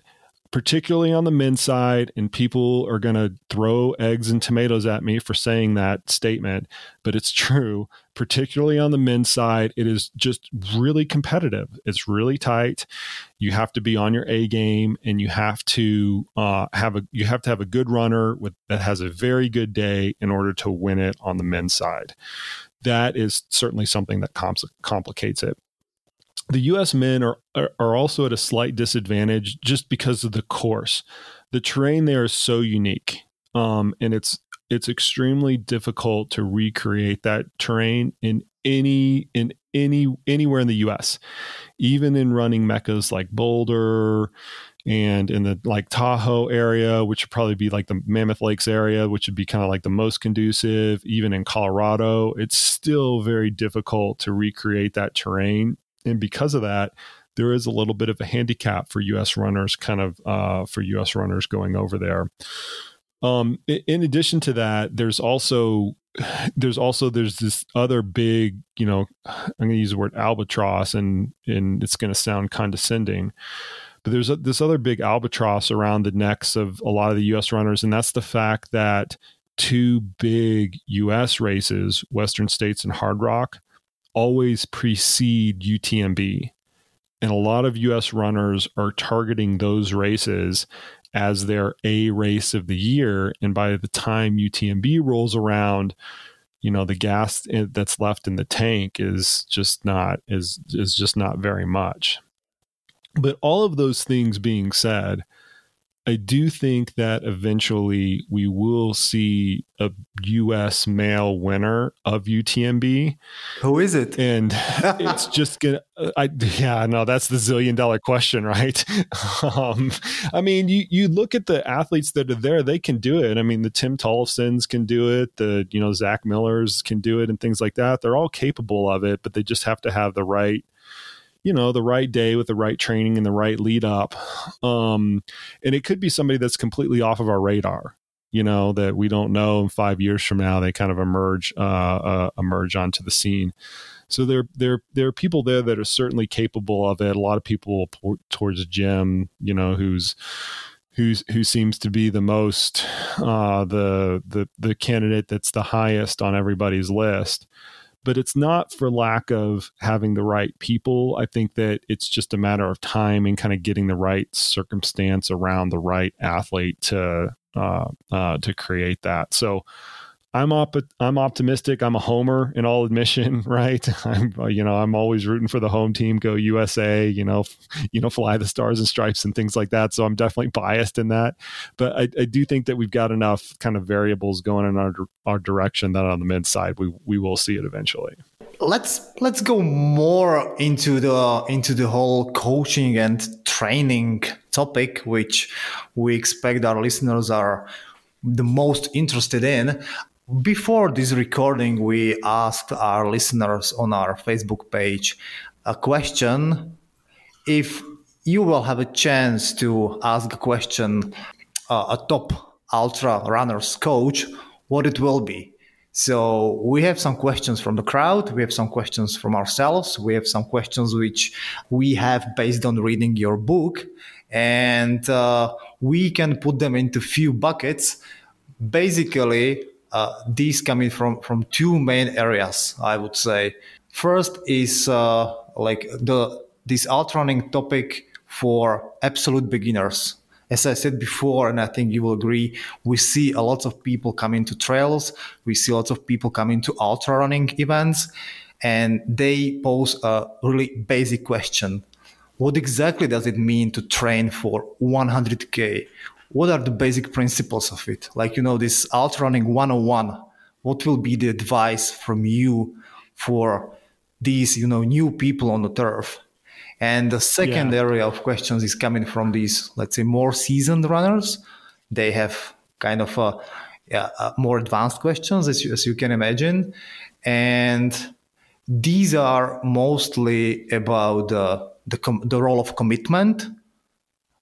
particularly on the men's side, and people are going to throw eggs and tomatoes at me for saying that statement, but it's true. Particularly on the men's side, it is just really competitive. It's really tight. You have to be on your A game, and you have to uh, have a you have to have a good runner with that has a very good day in order to win it on the men's side. That is certainly something that complicates it the U.S. men are, are, are also at a slight disadvantage just because of the course. The terrain there is so unique, um, and it's it's extremely difficult to recreate that terrain in any in any anywhere in the U.S. Even in running meccas like Boulder and in the like Tahoe area, which would probably be like the Mammoth Lakes area, which would be kind of like the most conducive. Even in Colorado, it's still very difficult to recreate that terrain and because of that, there is a little bit of a handicap for U.S. runners, kind of uh, for U.S. runners going over there. Um, in addition to that, there's also there's also there's this other big, you know, I'm going to use the word albatross, and and it's going to sound condescending, but there's a, this other big albatross around the necks of a lot of the U.S. runners, and that's the fact that two big U.S. races, Western States and Hardrock, always precede UTMB. And a lot of US runners are targeting those races as their A race of the year. And by the time UTMB rolls around, you know the gas that's left in the tank is just not is is just not very much but all of those things being said I do think that eventually we will see a U.S. male winner of UTMB. Who is it? And it's just gonna. I yeah, no, that's the zillion dollar question, right? um, I mean, you you look at the athletes that are there; they can do it. I mean, the Tim Tollefsons can do it. The you know Zach Millers can do it, and things like that. They're all capable of it, but they just have to have the right you know the right day with the right training and the right lead up. Um and it could be somebody that's completely off of our radar you know that we don't know in five years from now they kind of emerge uh, uh emerge onto the scene. So there there there are people there that are certainly capable of it. A lot of people towards Jim you know who's who's who seems to be the most uh the the the candidate that's the highest on everybody's list but it's not for lack of having the right people. I think that it's just a matter of time and kind of getting the right circumstance around the right athlete to uh, uh, to create that. So I'm op- I'm optimistic. I'm a homer in all admission, right? I'm you know I'm always rooting for the home team, go USA, you know, you know, fly the stars and stripes and things like that. So I'm definitely biased in that, but I, I do think that we've got enough kind of variables going in our our direction that on the mid side we we will see it eventually. Let's let's go more into the into the whole coaching and training topic, which we expect our listeners are the most interested in. Before this recording, we asked our listeners on our Facebook page a question. If you will have a chance to ask a question, uh, a top ultra runners coach, what it will be. So we have some questions from the crowd. We have some questions from ourselves. We have some questions which we have based on reading your book, and uh, we can put them into few buckets. Basically, uh, these coming from from two main areas i would say. First is uh, like the this ultra running topic for absolute beginners. As i said before and i think you will agree we see a lot of people coming to trails. We see lots of people coming to ultra running events and they pose a really basic question. What exactly does it mean to train for 100k what are the basic principles of it? Like, you know, this ultra running 101, what will be the advice from you for these, you know, new people on the turf? And the second yeah. area of questions is coming from these, let's say, more seasoned runners. They have kind of a, yeah, a more advanced questions, as you, as you can imagine. And these are mostly about uh, the, com- the role of commitment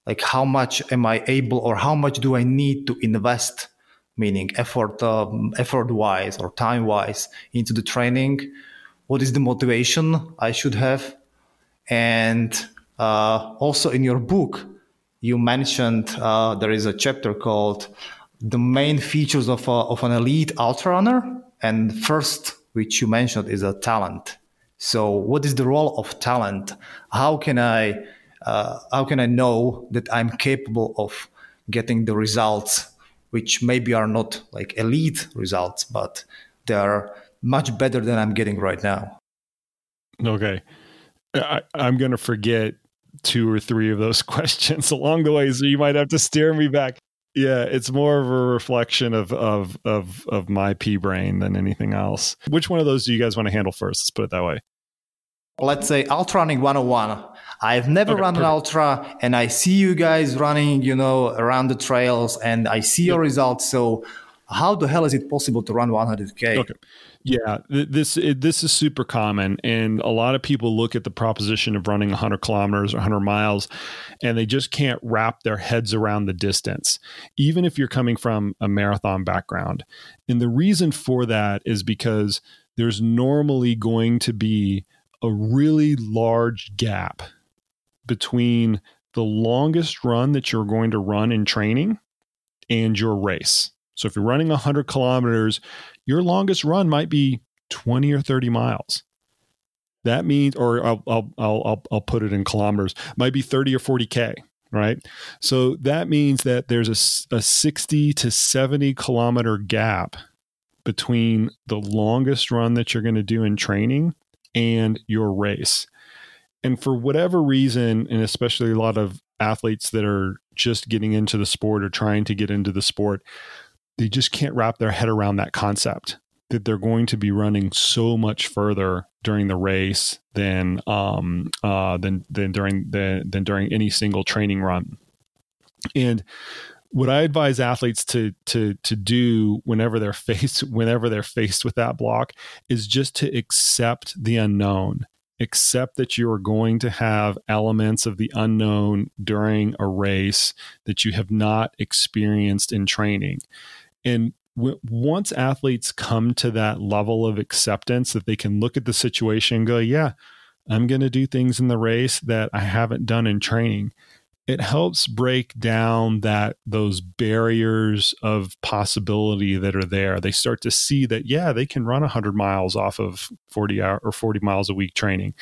like how much am i able or how much do i need to invest meaning effort um, effort wise or time wise into the training? What is the motivation i should have? And uh, also in your book you mentioned uh, there is a chapter called the main features of, a, of an elite ultra runner. And first which you mentioned is a talent. So what is the role of talent? How can i uh, how can I know that I'm capable of getting the results, which maybe are not like elite results, but they are much better than I'm getting right now? Okay. I, am going to forget two or three of those questions along the way, so you might have to steer me back. Yeah, it's more of a reflection of of of of my pea brain than anything else. Which one of those do you guys want to handle first? Let's put it that way. Let's say ultra running 101. I've never okay, run perfect. an ultra and I see you guys running, you know, around the trails and I see your results. So how the hell is it possible to run 100k? Okay. Yeah, this it, this is super common, and a lot of people look at the proposition of running 100 kilometers or 100 miles, and they just can't wrap their heads around the distance, even if you're coming from a marathon background. And the reason for that is because there's normally going to be a really large gap between the longest run that you're going to run in training and your race. So if you're running 100 kilometers, your longest run might be 20 or 30 miles. That means, or I'll, I'll, I'll, I'll put it in kilometers, might be 30 or 40K, right? So that means that there's a, a 60 to 70 kilometer gap between the longest run that you're going to do in training and your race. And for whatever reason, and especially a lot of athletes that are just getting into the sport or trying to get into the sport, they just can't wrap their head around that concept that they're going to be running so much further during the race than um, uh, than than during the, than during any single training run. And what I advise athletes to to to do whenever they're faced whenever they're faced with that block is just to accept the unknown. Accept that you are going to have elements of the unknown during a race that you have not experienced in training. And w- once athletes come to that level of acceptance that they can look at the situation and go, yeah, I'm going to do things in the race that I haven't done in training it helps break down that those barriers of possibility that are there. They start to see that yeah they can run 100 miles off of 40 hour or 40 miles a week training.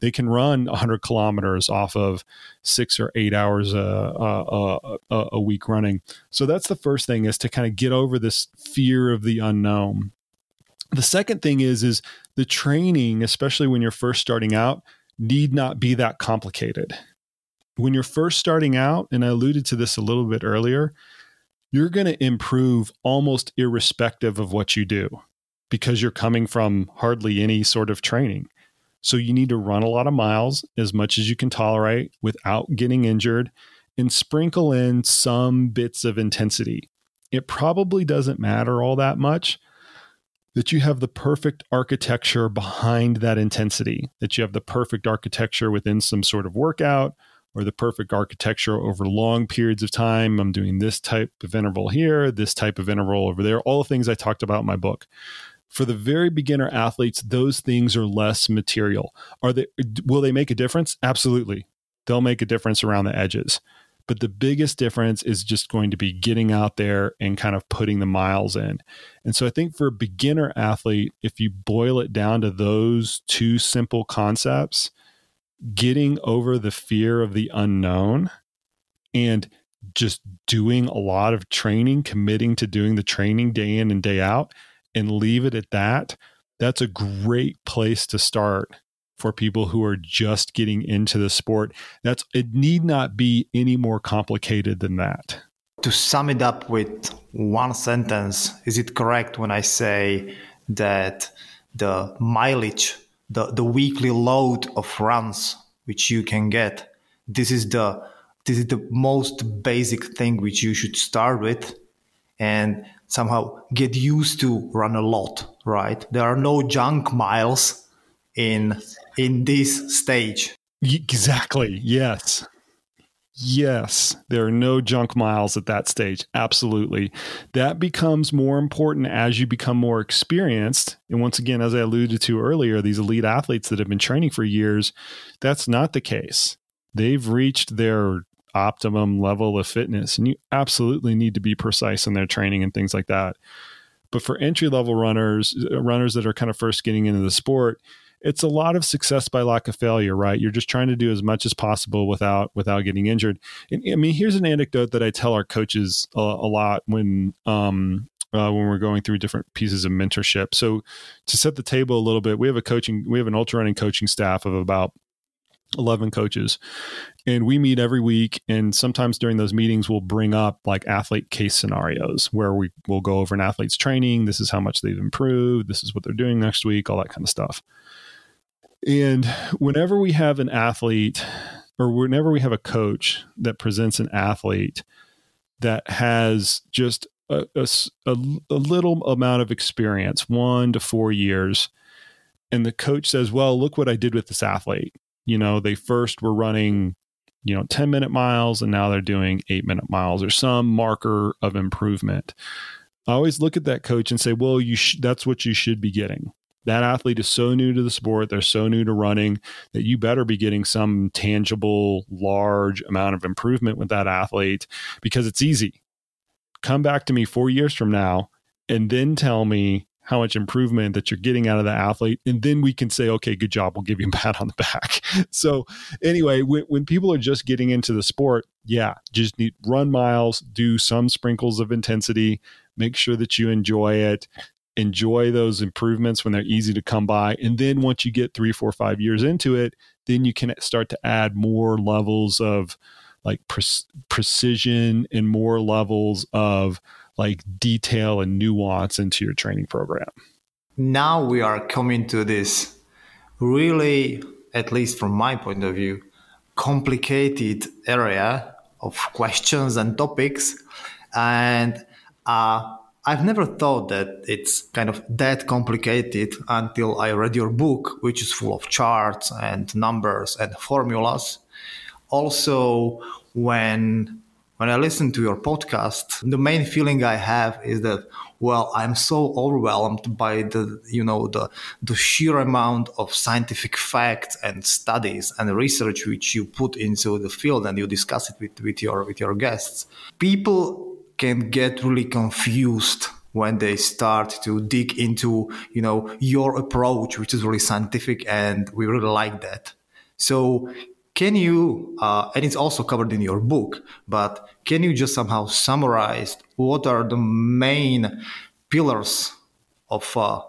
They can run 100 kilometers off of six or eight hours a, a, a, a week running. So that's the first thing is to kind of get over this fear of the unknown. The second thing is is the training especially when you're first starting out need not be that complicated when you're first starting out, and I alluded to this a little bit earlier, you're going to improve almost irrespective of what you do because you're coming from hardly any sort of training. So you need to run a lot of miles as much as you can tolerate without getting injured and sprinkle in some bits of intensity. It probably doesn't matter all that much that you have the perfect architecture behind that intensity, that you have the perfect architecture within some sort of workout or the perfect architecture over long periods of time. I'm doing this type of interval here, this type of interval over there, all the things I talked about in my book. For the very beginner athletes, those things are less material. Are they will they make a difference? Absolutely. They'll make a difference around the edges. But the biggest difference is just going to be getting out there and kind of putting the miles in. And so I think for a beginner athlete, if you boil it down to those two simple concepts, getting over the fear of the unknown and just doing a lot of training, committing to doing the training day in and day out, and leave it at that, that's a great place to start for people who are just getting into the sport. That's it need not be any more complicated than that. To sum it up with one sentence, is it correct when I say that the mileage the, the weekly load of runs which you can get. This is the this is the most basic thing which you should start with and somehow get used to run a lot, right? There are no junk miles in in this stage. Exactly. Yes. Yes, there are no junk miles at that stage. Absolutely. That becomes more important as you become more experienced. And once again, as I alluded to earlier, these elite athletes that have been training for years, that's not the case. They've reached their optimum level of fitness, and you absolutely need to be precise in their training and things like that. But for entry level runners, uh, runners that are kind of first getting into the sport, it's a lot of success by lack of failure, right? You're just trying to do as much as possible without without getting injured. And I mean, here's an anecdote that I tell our coaches a, a lot when um, uh, when we're going through different pieces of mentorship. So to set the table a little bit, we have a coaching, we have an ultra running coaching staff of about 11 coaches and we meet every week and sometimes during those meetings we'll bring up like athlete case scenarios where we will go over an athlete's training this is how much they've improved this is what they're doing next week all that kind of stuff and whenever we have an athlete or whenever we have a coach that presents an athlete that has just a, a, a, little amount of experience, one to four years, and the coach says, Well, look what I did with this athlete. You know, they first were running, you know, 10 minute miles and now they're doing eight minute miles or some marker of improvement. I always look at that coach and say, Well, you sh- that's what you should be getting that athlete is so new to the sport, they're so new to running that you better be getting some tangible, large amount of improvement with that athlete because it's easy. Come back to me four years from now and then tell me how much improvement that you're getting out of the athlete. And then we can say, okay, good job. We'll give you a pat on the back. so, anyway, when, when people are just getting into the sport, yeah, just need run miles, do some sprinkles of intensity, make sure that you enjoy it enjoy those improvements when they're easy to come by. And then once you get three, four, five years into it, then you can start to add more levels of like pre- precision and more levels of like detail and nuance into your training program. Now we are coming to this really, at least from my point of view, complicated area of questions and topics. And uh, I've never thought that it's kind of that complicated until I read your book, which is full of charts and numbers and formulas. Also, when when I listen to your podcast, the main feeling I have is that well, I'm so overwhelmed by the you know the the sheer amount of scientific facts and studies and research which you put into the field and you discuss it with, with your with your guests. People can get really confused when they start to dig into you know your approach which is really scientific and we really like that. So can you uh, and it's also covered in your book but can you just somehow summarize what are the main pillars of uh,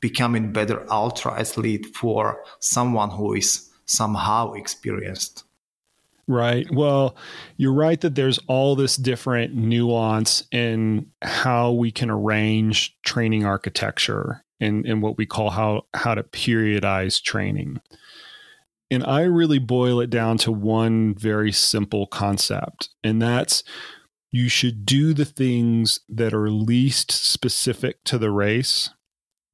becoming better ultra athlete for someone who is somehow experienced Right. Well, you're right that there's all this different nuance in how we can arrange training architecture and, and what we call how, how to periodize training. And I really boil it down to one very simple concept, and that's you should do the things that are least specific to the race,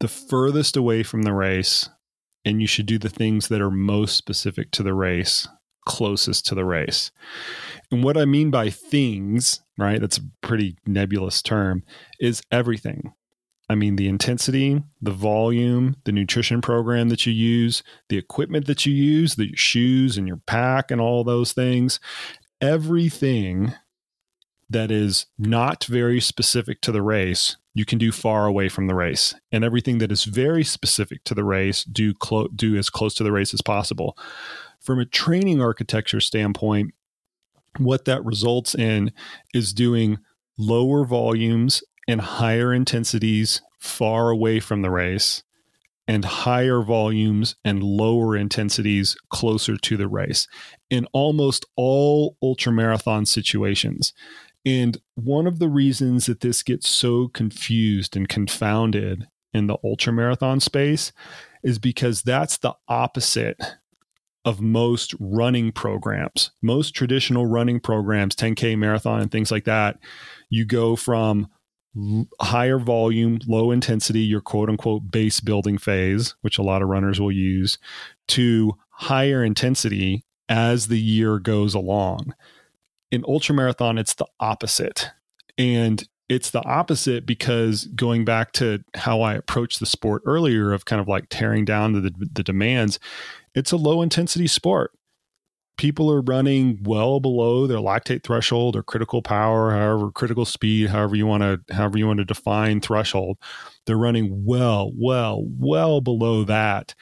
the furthest away from the race, and you should do the things that are most specific to the race closest to the race. And what I mean by things, right, that's a pretty nebulous term, is everything. I mean, the intensity, the volume, the nutrition program that you use, the equipment that you use, the shoes and your pack, and all those things. Everything that is not very specific to the race, you can do far away from the race. And everything that is very specific to the race, do, clo- do as close to the race as possible. From a training architecture standpoint, what that results in is doing lower volumes and higher intensities far away from the race and higher volumes and lower intensities closer to the race in almost all ultramarathon situations. And one of the reasons that this gets so confused and confounded in the ultramarathon space is because that's the opposite of most running programs. Most traditional running programs, 10K marathon and things like that, you go from higher volume, low intensity, your quote unquote base building phase, which a lot of runners will use, to higher intensity as the year goes along. In ultra marathon, it's the opposite. And it's the opposite because going back to how I approached the sport earlier of kind of like tearing down the, the demands, it's a low intensity sport. People are running well below their lactate threshold or critical power, however, critical speed, however you want to, however you want to define threshold. They're running well, well, well below that.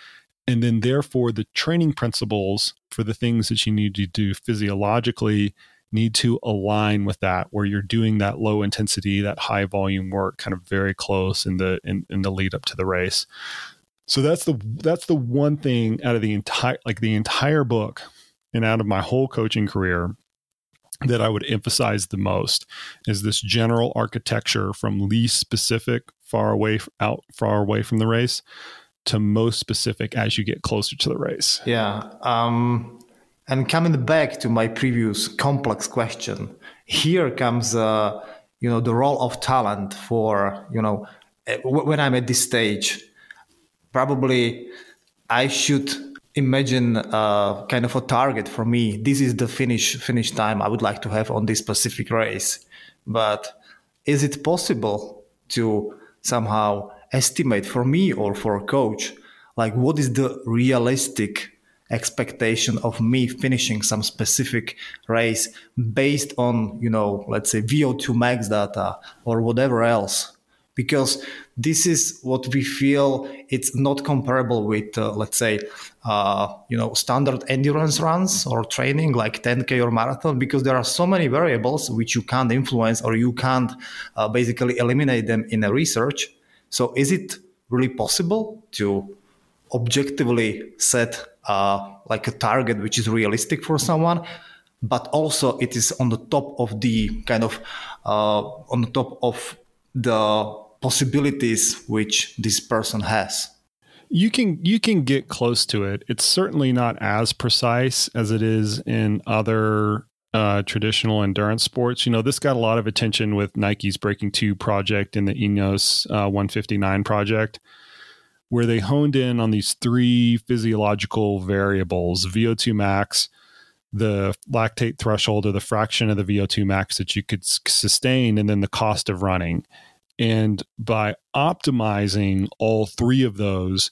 And then therefore the training principles for the things that you need to do physiologically need to align with that where you're doing that low intensity that high volume work kind of very close in the in, in the lead up to the race so that's the that's the one thing out of the entire like the entire book and out of my whole coaching career that I would emphasize the most is this general architecture from least specific far away out far away from the race to most specific as you get closer to the race. Yeah. Um, and coming back to my previous complex question, here comes uh, you know the role of talent for you know eh, when i'm at this stage probably i should imagine uh, kind of a target for me. This is the finish finish time i would like to have on this specific race. But is it possible to somehow estimate for me or for a coach like what is the realistic expectation of me finishing some specific race based on you know let's say vo2 max data or whatever else because this is what we feel it's not comparable with uh, let's say uh, you know standard endurance runs or training like 10k or marathon because there are so many variables which you can't influence or you can't uh, basically eliminate them in a research. So is it really possible to objectively set uh, like a target which is realistic for someone but also it is on the top of the kind of uh, on the top of the possibilities which this person has you can you can get close to it it's certainly not as precise as it is in other uh, traditional endurance sports. You know, this got a lot of attention with Nike's Breaking Two project and the Ineos uh, 159 project where they honed in on these three physiological variables VO2 max, the lactate threshold, or the fraction of the VO2 max that you could sustain, and then the cost of running. And by optimizing all three of those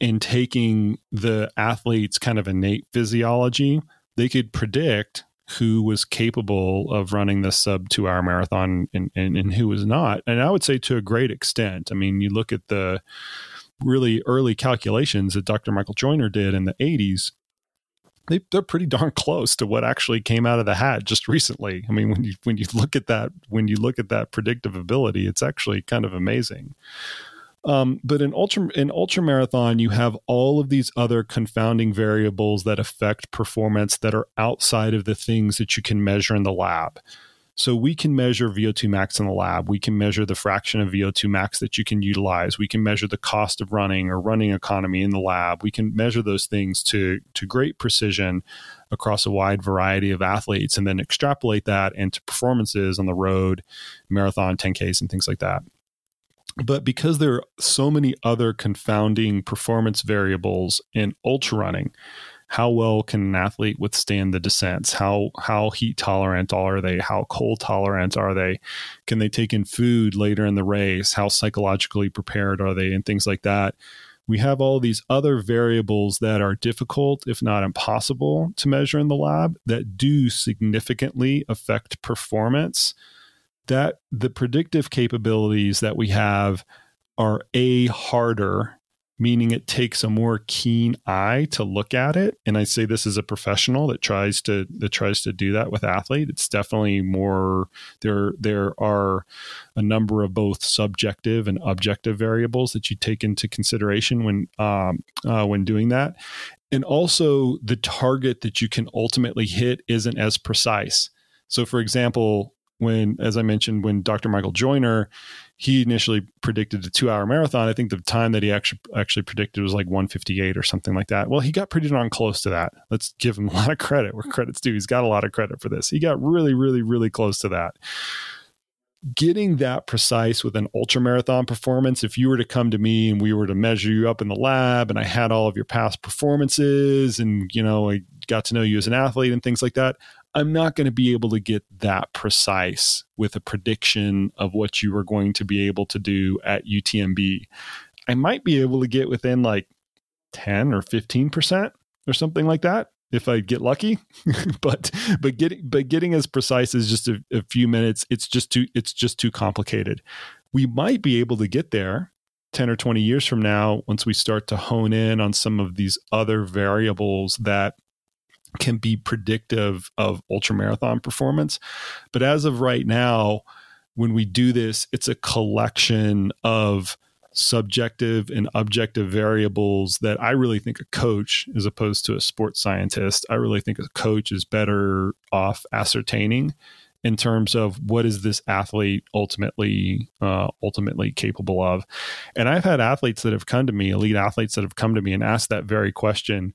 and taking the athlete's kind of innate physiology, they could predict who was capable of running the sub two hour marathon and, and, and who was not. And I would say to a great extent. I mean, you look at the really early calculations that Dr. Michael Joyner did in the 80s, they, they're pretty darn close to what actually came out of the hat just recently. I mean, when you when you look at that when you look at that predictive ability, it's actually kind of amazing. Um, but in ultra in ultra marathon, you have all of these other confounding variables that affect performance that are outside of the things that you can measure in the lab. So we can measure VO2 max in the lab. We can measure the fraction of VO2 max that you can utilize. We can measure the cost of running or running economy in the lab. We can measure those things to, to great precision across a wide variety of athletes and then extrapolate that into performances on the road, marathon, 10Ks, and things like that. But because there are so many other confounding performance variables in ultra running, how well can an athlete withstand the descents? How how heat tolerant are they? How cold tolerant are they? Can they take in food later in the race? How psychologically prepared are they? And things like that. We have all these other variables that are difficult if not impossible to measure in the lab that do significantly affect performance. That the predictive capabilities that we have are a harder meaning it takes a more keen eye to look at it. And i say this as a professional that tries to that tries to do that with athlete. It's definitely more there there are a number of both subjective and objective variables that you take into consideration when um, uh, when doing that. And also the target that you can ultimately hit isn't as precise. So for example when as i mentioned when dr michael joyner he initially predicted a two hour marathon. I think the time that he actually actually predicted was like 158 or something like that. Well, he got pretty darn close to that. Let's give him a lot of credit where credit's due. He's got a lot of credit for this. He got really, really, really close to that. Getting that precise with an ultra marathon performance, if you were to come to me and we were to measure you up in the lab and I had all of your past performances and, you know, I got to know you as an athlete and things like that, I'm not going to be able to get that precise with a prediction of what you are going to be able to do at UTMB. I might be able to get within like 10 or 15% or something like that if I get lucky. but but getting but getting as precise as just a, a few minutes, it's just too it's just too complicated. We might be able to get there 10 or 20 years from now once we start to hone in on some of these other variables that can be predictive of ultramarathon performance. But as of right now, when we do this, it's a collection of subjective and objective variables that I really think a coach, as opposed to a sports scientist, I really think a coach is better off ascertaining in terms of what is this athlete ultimately uh, ultimately capable of. And I've had athletes that have come to me, elite athletes that have come to me and asked that very question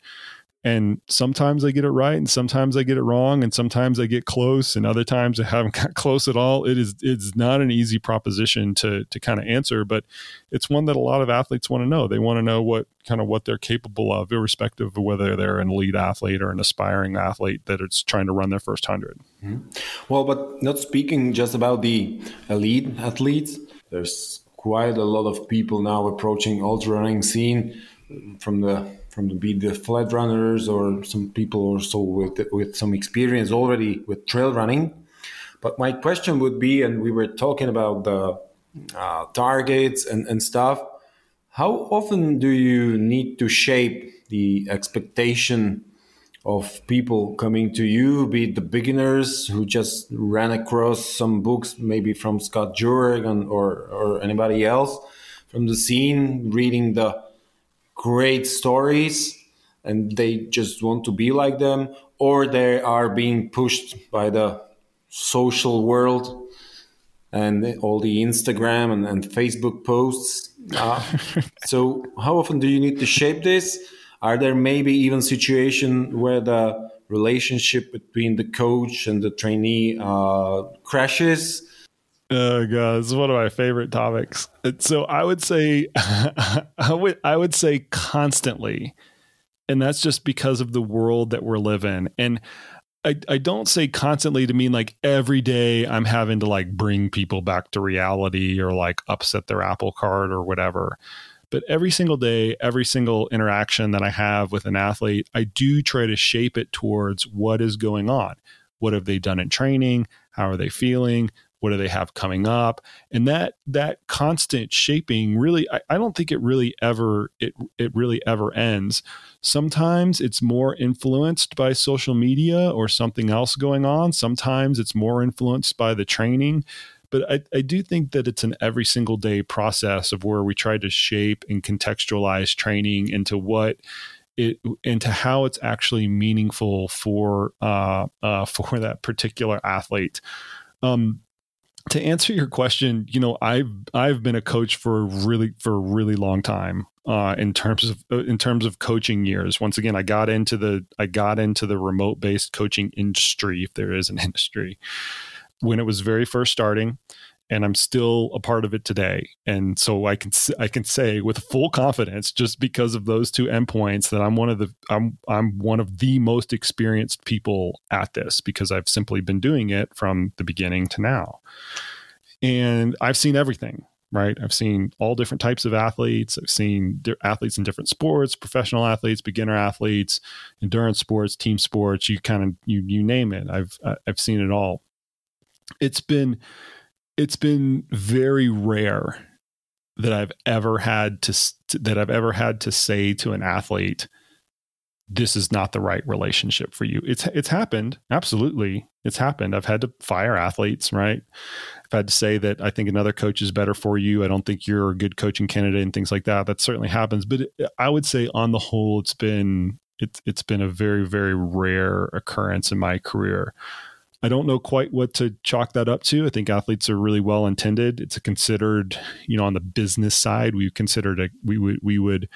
and sometimes I get it right, and sometimes I get it wrong, and sometimes I get close, and other times I haven't got close at all. It is it's not an easy proposition to to kind of answer, but it's one that a lot of athletes want to know. They want to know what kind of what they're capable of, irrespective of whether they're an elite athlete or an aspiring athlete that is trying to run their first 100 mm-hmm. Well, but not speaking just about the elite athletes, there's quite a lot of people now approaching ultra running scene from the from be the flat runners or some people also with with some experience already with trail running. But my question would be, and we were talking about the uh, targets and, and stuff. How often do you need to shape the expectation of people coming to you, be it the beginners who just ran across some books, maybe from Scott Jurek or, or anybody else from the scene, reading the great stories and they just want to be like them, or they are being pushed by the social world and all the Instagram and, and Facebook posts. Uh, so, how often do you need to shape this? Are there maybe even situations where the relationship between the coach and the trainee uh, crashes? Oh god, this is one of my favorite topics. So I would say, I would I would say constantly, and that's just because of the world that we're living. And I I don't say constantly to mean like every day I'm having to like bring people back to reality or like upset their apple cart or whatever. But every single day, every single interaction that I have with an athlete, I do try to shape it towards what is going on. What have they done in training? How are they feeling? What do they have coming up? And that that constant shaping really I, I, don't think it really ever it it really ever ends. Sometimes it's more influenced by social media or something else going on. Sometimes it's more influenced by the training. But I, I do think that it's an every single day process of where we try to shape and contextualize training into what it into how it's actually meaningful for uh, uh, for that particular athlete. Um, to answer your question, you know, I've I've been a coach for really for a really long time. Uh, in terms of uh, in terms of coaching years, once again, I got into the I got into the remote based coaching industry, if there is an industry, when it was very first starting, and I'm still a part of it today. And so I can I can say with full confidence, just because of those two endpoints, that I'm one of the I'm I'm one of the most experienced people at this because I've simply been doing it from the beginning to now. And I've seen everything, right? I've seen all different types of athletes. I've seen athletes in different sports, professional athletes, beginner athletes, endurance sports, team sports. You kind of you you name it. I've I've seen it all. It's been it's been very rare that I've ever had to that I've ever had to say to an athlete this is not the right relationship for you. It's it's happened. Absolutely. It's happened. I've had to fire athletes, right? I've had to say that I think another coach is better for you. I don't think you're a good coaching candidate and things like that. That certainly happens, but it, I would say on the whole it's been it's it's been a very very rare occurrence in my career I don't know quite what to chalk that up to. I think athletes are really well intended. It's a considered, you know, on the business side, we considered a we would we would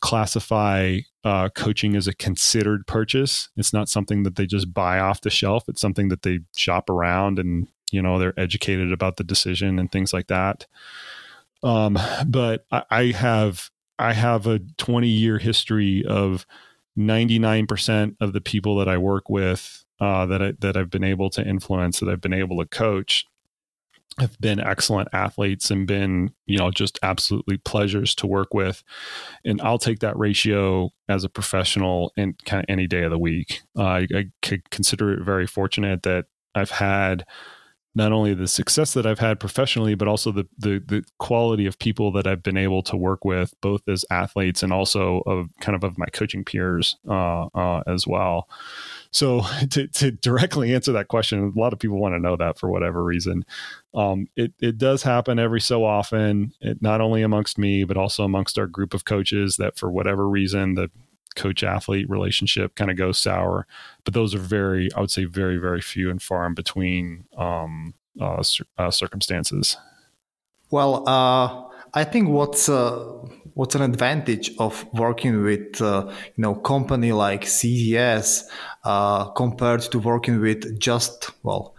classify uh, coaching as a considered purchase. It's not something that they just buy off the shelf. It's something that they shop around and you know they're educated about the decision and things like that. Um, but I, I have I have a 20 year history of 99% of the people that I work with uh, that I, that I've been able to influence, that I've been able to coach, have been excellent athletes and been you know just absolutely pleasures to work with and i'll take that ratio as a professional in kind of any day of the week uh, I, I consider it very fortunate that i've had not only the success that I've had professionally, but also the, the the quality of people that I've been able to work with, both as athletes and also of kind of of my coaching peers uh, uh, as well. So to, to directly answer that question, a lot of people want to know that for whatever reason. Um, it, it does happen every so often, it, not only amongst me, but also amongst our group of coaches that for whatever reason, the coach athlete relationship kind of goes sour. But those are very, I would say, very, very few and far in between um, uh, uh, circumstances. Well, uh, I think what's uh, what's an advantage of working with uh, you know company like CTS uh, compared to working with just well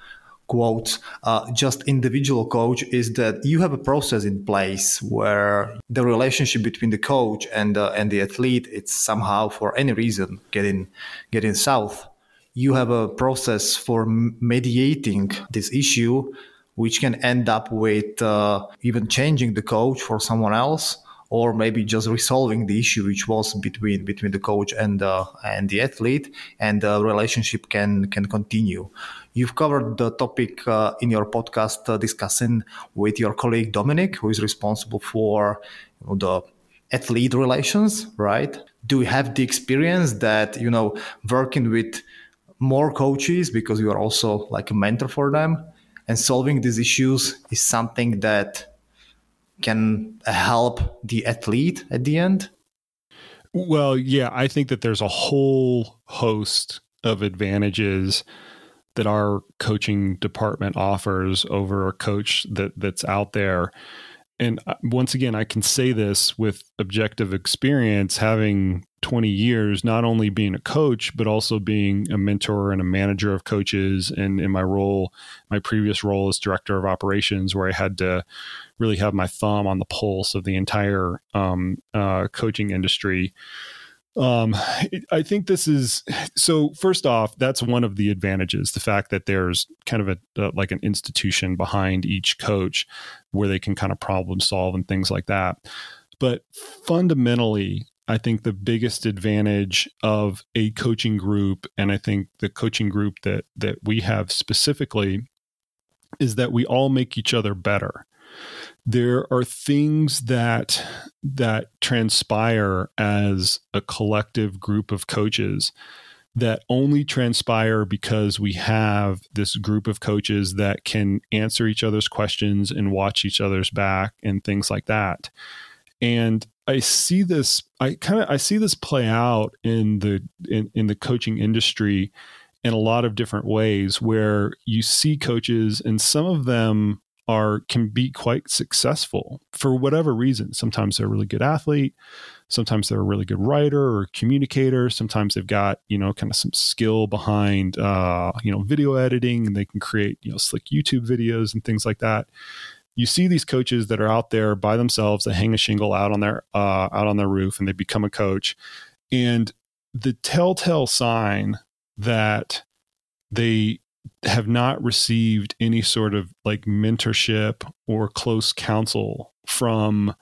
quotes uh, just individual coach is that you have a process in place where the relationship between the coach and uh, and the athlete it's somehow for any reason getting getting south. You have a process for mediating this issue which can end up with uh, even changing the coach for someone else or maybe just resolving the issue which was between between the coach and uh, and the athlete and the relationship can can continue. You've covered the topic uh, in your podcast uh, discussing with your colleague dominic who is responsible for you know, the athlete relations right? Do you have the experience that you know working with more coaches because you are also like a mentor for them and solving these issues is something that can help the athlete at the end. Well yeah i think that there's a whole host of advantages that our coaching department offers over a coach that that's out there and uh, once again i can say this with objective experience having 20 years, not only being a coach, but also being a mentor and a manager of coaches. And in my role, my previous role as director of operations, where I had to really have my thumb on the pulse of the entire um, uh, coaching industry. Um, I think this is so. First off, that's one of the advantages: the fact that there's kind of a uh, like an institution behind each coach, where they can kind of problem solve and things like that. But fundamentally, I think the biggest advantage of a coaching group, and I think the coaching group that that we have specifically, is that we all make each other better. There are things that that transpire as a collective group of coaches that only transpire because we have this group of coaches that can answer each other's questions and watch each other's back and things like that. And I see this I kind of I see this play out in the in, in the coaching industry in a lot of different ways where you see coaches and some of them are can be quite successful for whatever reason. Sometimes they're a really good athlete, sometimes they're a really good writer or communicator, sometimes they've got, you know, kind of some skill behind uh, you know, video editing and they can create, you know, slick YouTube videos and things like that you see these coaches that are out there by themselves They hang a shingle out on their uh, out on their roof and they become a coach and the telltale sign that they have not received any sort of like mentorship or close counsel from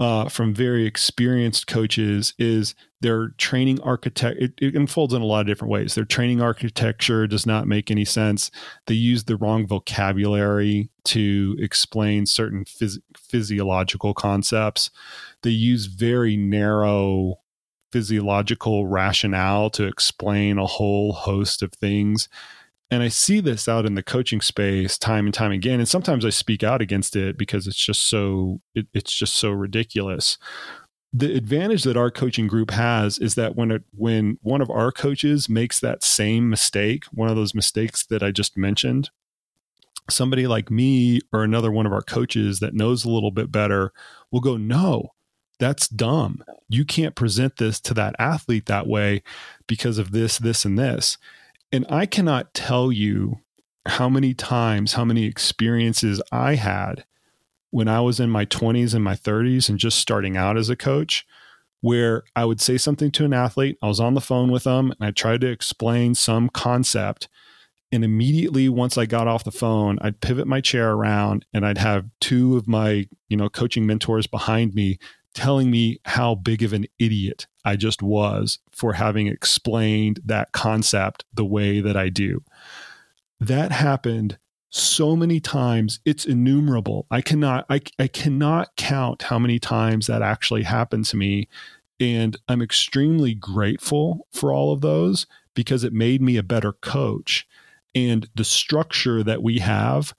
uh, from very experienced coaches is their training architect it, it, unfolds in a lot of different ways. Their training architecture does not make any sense. They use the wrong vocabulary to explain certain phys- physiological concepts. They use very narrow physiological rationale to explain a whole host of things and I see this out in the coaching space time and time again. And sometimes I speak out against it because it's just so it, it's just so ridiculous. The advantage that our coaching group has is that when it, when one of our coaches makes that same mistake, one of those mistakes that I just mentioned, somebody like me or another one of our coaches that knows a little bit better will go, "No, that's dumb. You can't present this to that athlete that way because of this, this, and this." And I cannot tell you how many times, how many experiences I had when I was in my 20s and my 30s and just starting out as a coach, where I would say something to an athlete, I was on the phone with them, and I tried to explain some concept. And immediately once I got off the phone, I'd pivot my chair around and I'd have two of my, you know, coaching mentors behind me telling me how big of an idiot I just was for having explained that concept the way that I do. That happened so many times. It's innumerable. I cannot I, I cannot count how many times that actually happened to me. And i'm extremely grateful for all of those because it made me a better coach. And the structure that we have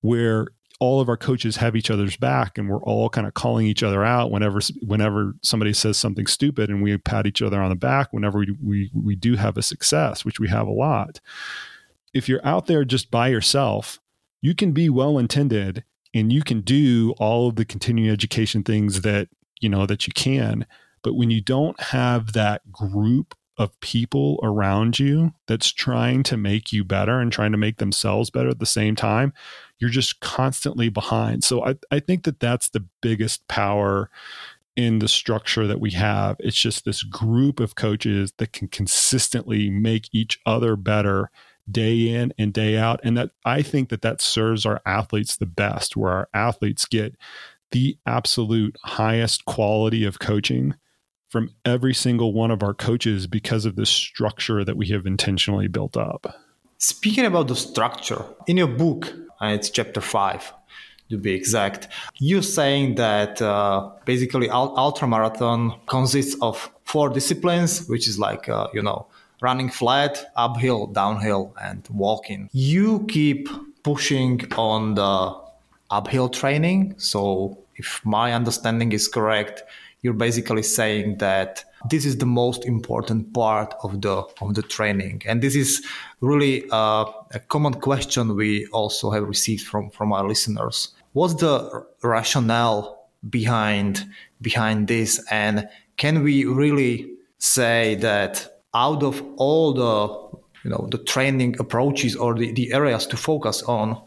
where all of our coaches have each other's back and we're all kind of calling each other out whenever whenever somebody says something stupid and we pat each other on the back whenever we we, we do have a success which we have a lot. If you're out there just by yourself you can be well intended and you can do all of the continuing education things that you know that you can but when you don't have that group of people around you that's trying to make you better and trying to make themselves better at the same time you're just constantly behind. So i, I think that that's the biggest power in the structure that we have. It's just this group of coaches that can consistently make each other better day in and day out. And that i think that that serves our athletes the best where our athletes get the absolute highest quality of coaching from every single one of our coaches because of the structure that we have intentionally built up. Speaking about the structure in your book it's chapter 5 to be exact you're saying that uh, basically ultra marathon consists of four disciplines which is like uh, you know running flat, uphill, downhill, and walking. You keep pushing on the uphill training. So, if my understanding is correct, you're basically saying that this is the most important part of the of the training, and this is really uh, a common question we also have received from from our listeners. What's the rationale behind behind this, and can we really say that out of all the you know the training approaches or the, the areas to focus on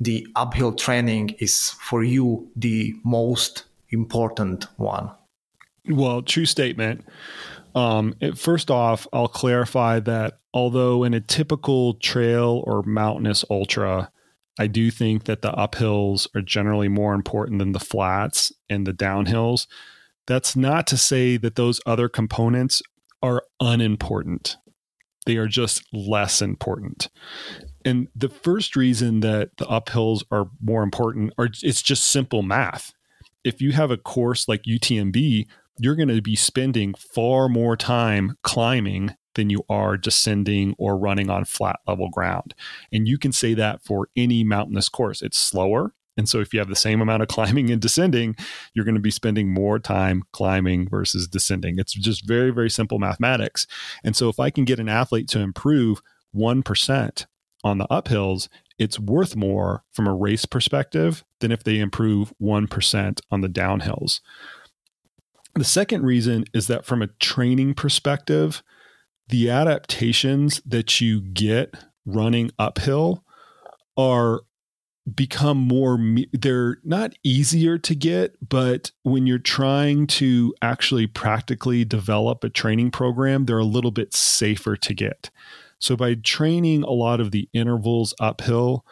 the uphill training is for you the most important one well true statement um, it, first off i'll clarify that although in a typical trail or mountainous ultra i do think that the uphills are generally more important than the flats and the downhills that's not to say that those other components are unimportant. They are just less important. And the first reason that the uphills are more important are it's just simple math. If you have a course like UTMB, you're going to be spending far more time climbing than you are descending or running on flat level ground. And you can say that for any mountainous course. It's slower, and so if you have the same amount of climbing and descending, you're going to be spending more time climbing versus descending. It's just very, very simple mathematics. And so if I can get an athlete to improve 1% on the uphills, it's worth more from a race perspective than if they improve 1% on the downhills. The second reason is that from a training perspective, the adaptations that you get running uphill are become more they're not easier to get but when you're trying to actually practically develop a training program they're a little bit safer to get. So by training a lot of the intervals uphill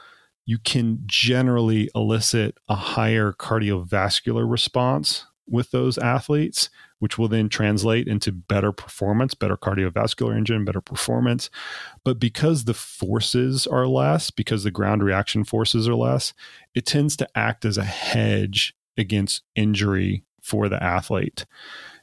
you can generally elicit a higher cardiovascular response with those athletes which will then translate into better performance, better cardiovascular engine, better performance. But because the forces are less, because the ground reaction forces are less, it tends to act as a hedge against injury for the athlete.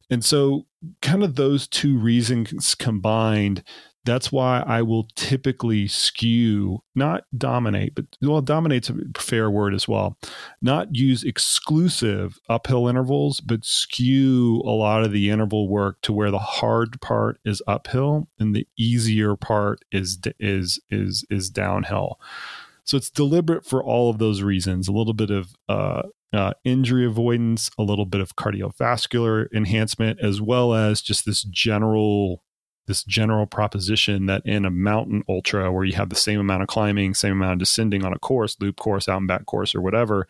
And so, kind of those two reasons combined that's why I will typically skew, not dominate, but well, dominate's a fair word as well. Not use exclusive uphill intervals, but skew a lot of the interval work to where the hard part is uphill and the easier part is is is is downhill. So it's deliberate for all of those reasons. A little bit of uh, uh, injury avoidance, a little bit of cardiovascular enhancement, as well as just this general this general proposition that in a mountain ultra where you have the same amount of climbing, same amount of descending on a course, loop course, out and back course, or whatever,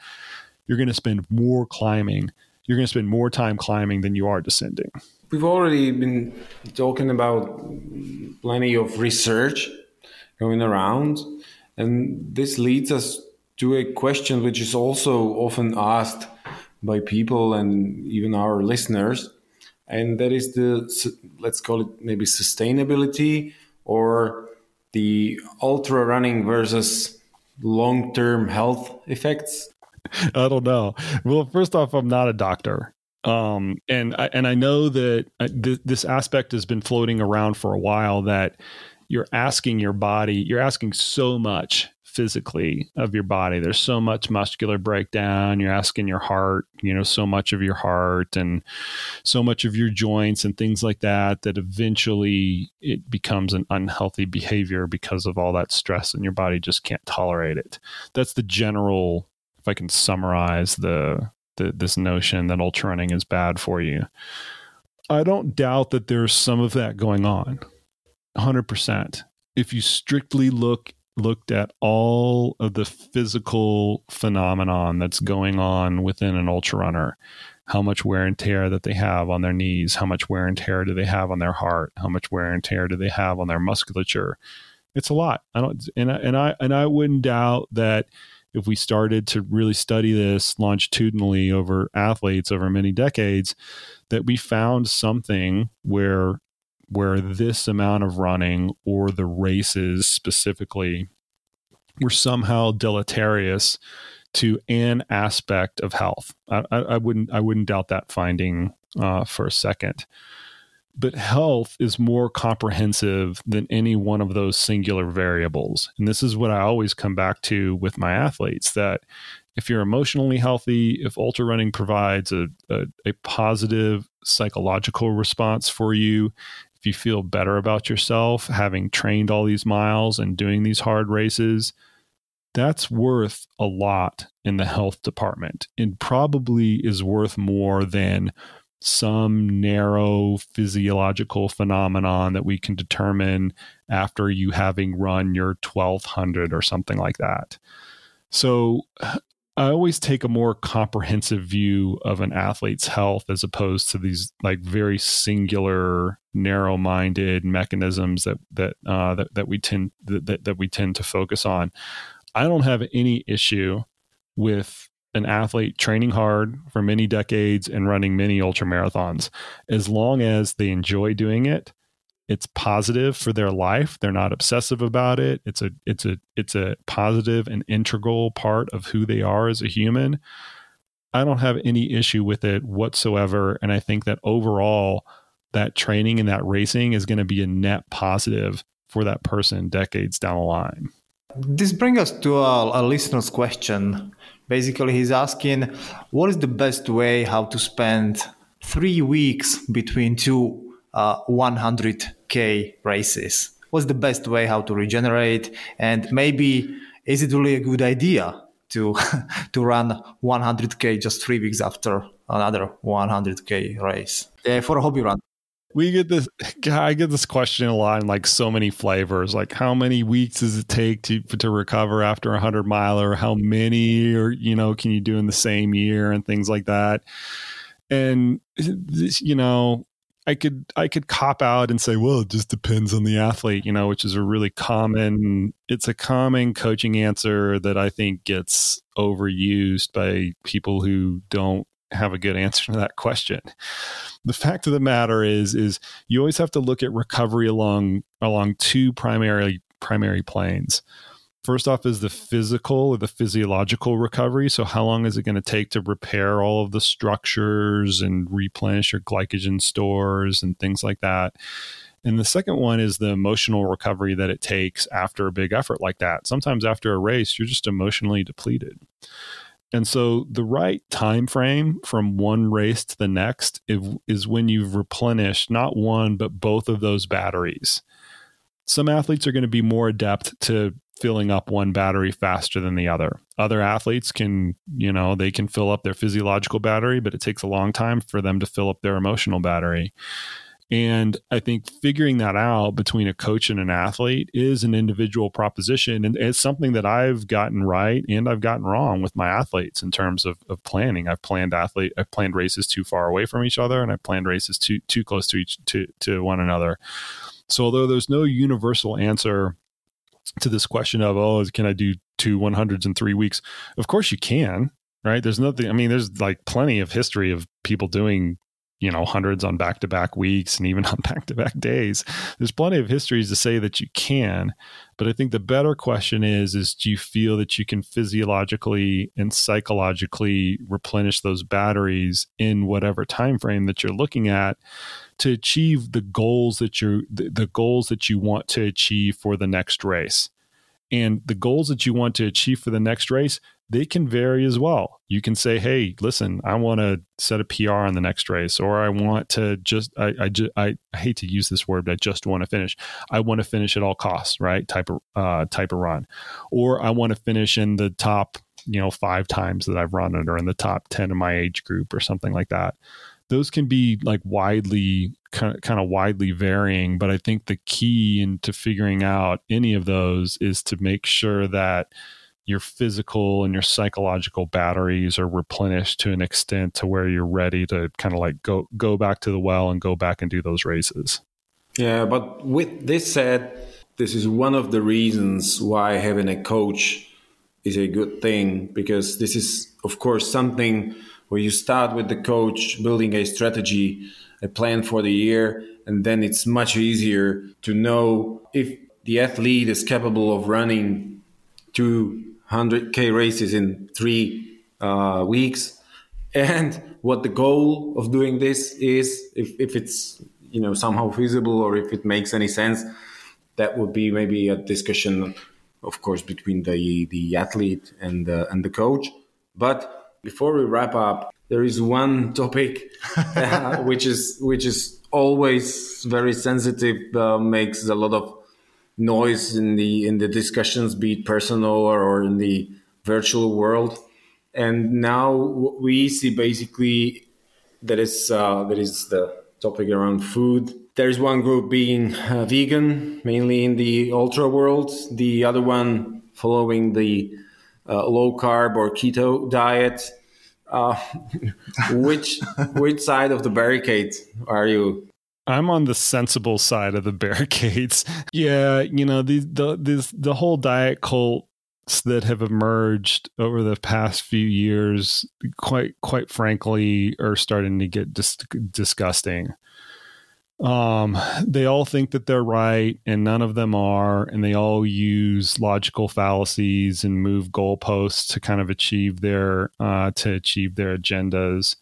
you're going to spend more climbing. You're going to spend more time climbing than you are descending. We've already been talking about plenty of research going around, and this leads us to a question which is also often asked by people and even our listeners and that is the let's call it maybe sustainability or the ultra running versus long term health effects. I don't know. Well, first off, I'm not a doctor. Um, and I, and I know that uh, th- this aspect has been floating around for a while that you're asking your body, you're asking so much physically of your body. There's so much muscular breakdown. You're asking your heart, you know, so much of your heart and so much of your joints and things like that, that eventually it becomes an unhealthy behavior because of all that stress and your body just can't tolerate it. That's the general if I can summarize the, the this notion that ultra running is bad for you. I don't doubt that there's some of that going on. 100%. If you strictly look looked at all of the physical phenomenon that's going on within an ultra runner, how much wear and tear that they have on their knees, how much wear and tear do they have on their heart, how much wear and tear do they have on their musculature. It's a lot. I don't and I, and I and I wouldn't doubt that if we started to really study this longitudinally over athletes over many decades, that we found something where where this amount of running or the races specifically were somehow deleterious to an aspect of health. I, I, I wouldn't I wouldn't doubt that finding uh, for a second. But health is more comprehensive than any one of those singular variables. And this is what I always come back to with my athletes that if you're emotionally healthy, if ultra running provides a, a, a, positive psychological response for you, if you feel better about yourself, having trained all these miles and doing these hard races, that's worth a lot in the health department and probably is worth more than some narrow physiological phenomenon that we can determine after you having run your 1200 or something like that. So I always take a more comprehensive view of an athlete's health as opposed to these like very singular, narrow-minded mechanisms that that uh, that, that we tend that, that we tend to focus on. I don't have any issue with an athlete training hard for many decades and running many ultra marathons. As long as they enjoy doing it it's positive for their life. They're not obsessive about it. It's a it's a it's a positive and integral part of who they are as a human. I don't have any issue with it whatsoever and i think that overall that training and that racing is going to be a net positive for that person decades down the line this brings us to a, a listener's question Basically, he's asking what is the best way how to spend three weeks between two uh, 100k races? What's the best way how to regenerate? And maybe is it really a good idea to to run 100k just three weeks after another 100k race uh, for a hobby run? We get this i get this question a lot in like so many flavors. Like how many weeks does it take to to recover after a 100 miler how many or you know can you do in the same year and things like that? And this, you know i could i could cop out and say well it just depends on the athlete you know which is a really common it's a common coaching answer that i think gets overused by people who don't have a good answer to that question. The fact of the matter is is you always have to look at recovery along along two primary primary planes. First off is the physical or the physiological recovery. So how long is it going to take to repair all of the structures and replenish your glycogen stores and things like that? And the second one is the emotional recovery that it takes after a big effort like that. Sometimes after a race, you're just emotionally depleted. And so the right time frame from one race to the next is when you've replenished not one but both of those batteries. Some athletes are going to be more adept to filling up one battery faster than the other. Other athletes can, you know, they can fill up their physiological battery, but it takes a long time for them to fill up their emotional battery. And I think figuring that out between a coach and an athlete is an individual proposition. And it's something that I've gotten right and I've gotten wrong with my athletes in terms of, of planning. I've planned athlete, I've planned races too far away from each other and I've planned races too too close to each to, to one another. So although there's no universal answer to this question of, oh, can I do two 100s in three weeks? Of course you can, right? There's nothing, I mean, there's like plenty of history of people doing you know hundreds on back to back weeks and even on back to back days. There's plenty of histories to say that you can but i think the better question is is do you feel that you can physiologically and psychologically replenish those batteries in whatever time frame that you're looking at to achieve the goals that you're the, the goals that you want to achieve for the next race? And the goals that you want to achieve for the next race they can vary as well. You can say, "Hey, listen, I want to set a PR on the next race, or I want to just I I, I, I hate to use this word, but I just want to finish. I want to finish at all costs, right? Type of uh, type of run, or I want to finish in the top you know five times that I've run it or in the top 10 in my age group or something like that. Those can be like widely kind of, kind of widely varying, but I think the key into figuring out any of those is to make sure that your physical and your psychological batteries are replenished to an extent to where you're ready to kind of like go go back to the well and go back and do those races. Yeah, but with this said, this is one of the reasons why having a coach is a good thing because this is of course something where you start with the coach building a strategy a plan for the year and then it's much easier to know if the athlete is capable of running 200k races in three uh, weeks and what the goal of doing this is if, if it's you know somehow feasible or if it makes any sense that would be maybe a discussion of course, between the the athlete and the, and the coach. But before we wrap up, there is one topic uh, which is which is always very sensitive, uh, makes a lot of noise in the in the discussions, be it personal or, or in the virtual world. And now we see basically that is uh, that is the topic around food there's one group being uh, vegan, mainly in the ultra world. The other one following the uh, low carb or keto diet. Uh, which which side of the barricade are you? I'm on the sensible side of the barricades. yeah, you know the the this the whole diet cult that have emerged over the past few years quite quite frankly are starting to get dis- disgusting um, they all think that they're right and none of them are and they all use logical fallacies and move goalposts to kind of achieve their uh, to achieve their agendas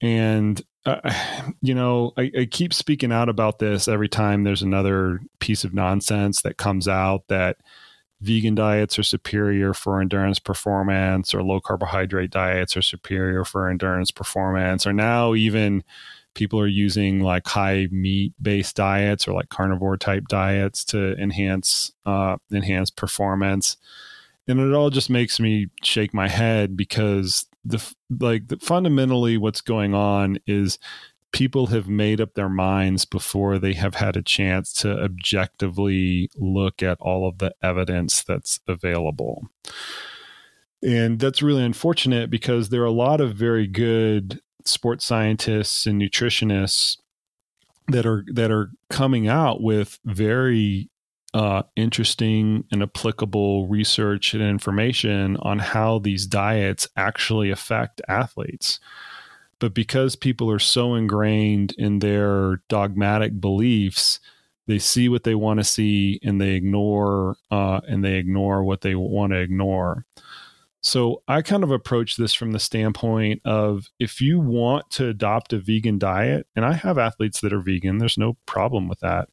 and uh, you know I, I keep speaking out about this every time there's another piece of nonsense that comes out that vegan diets are superior for endurance performance or low carbohydrate diets are superior for endurance performance. Or now even people are using like high meat based diets or like carnivore type diets to enhance uh, enhance performance. And it all just makes me shake my head because the like the, fundamentally what's going on is people have made up their minds before they have had a chance to objectively look at all of the evidence that's available. And that's really unfortunate because there are a lot of very good sports scientists and nutritionists that are that are coming out with very uh, interesting and applicable research and information on how these diets actually affect athletes. But because people are so ingrained in their dogmatic beliefs, they see what they want to see and they ignore uh, and they ignore what they want to ignore. So I kind of approach this from the standpoint of if you want to adopt a vegan diet, and I have athletes that are vegan, there's no problem with that.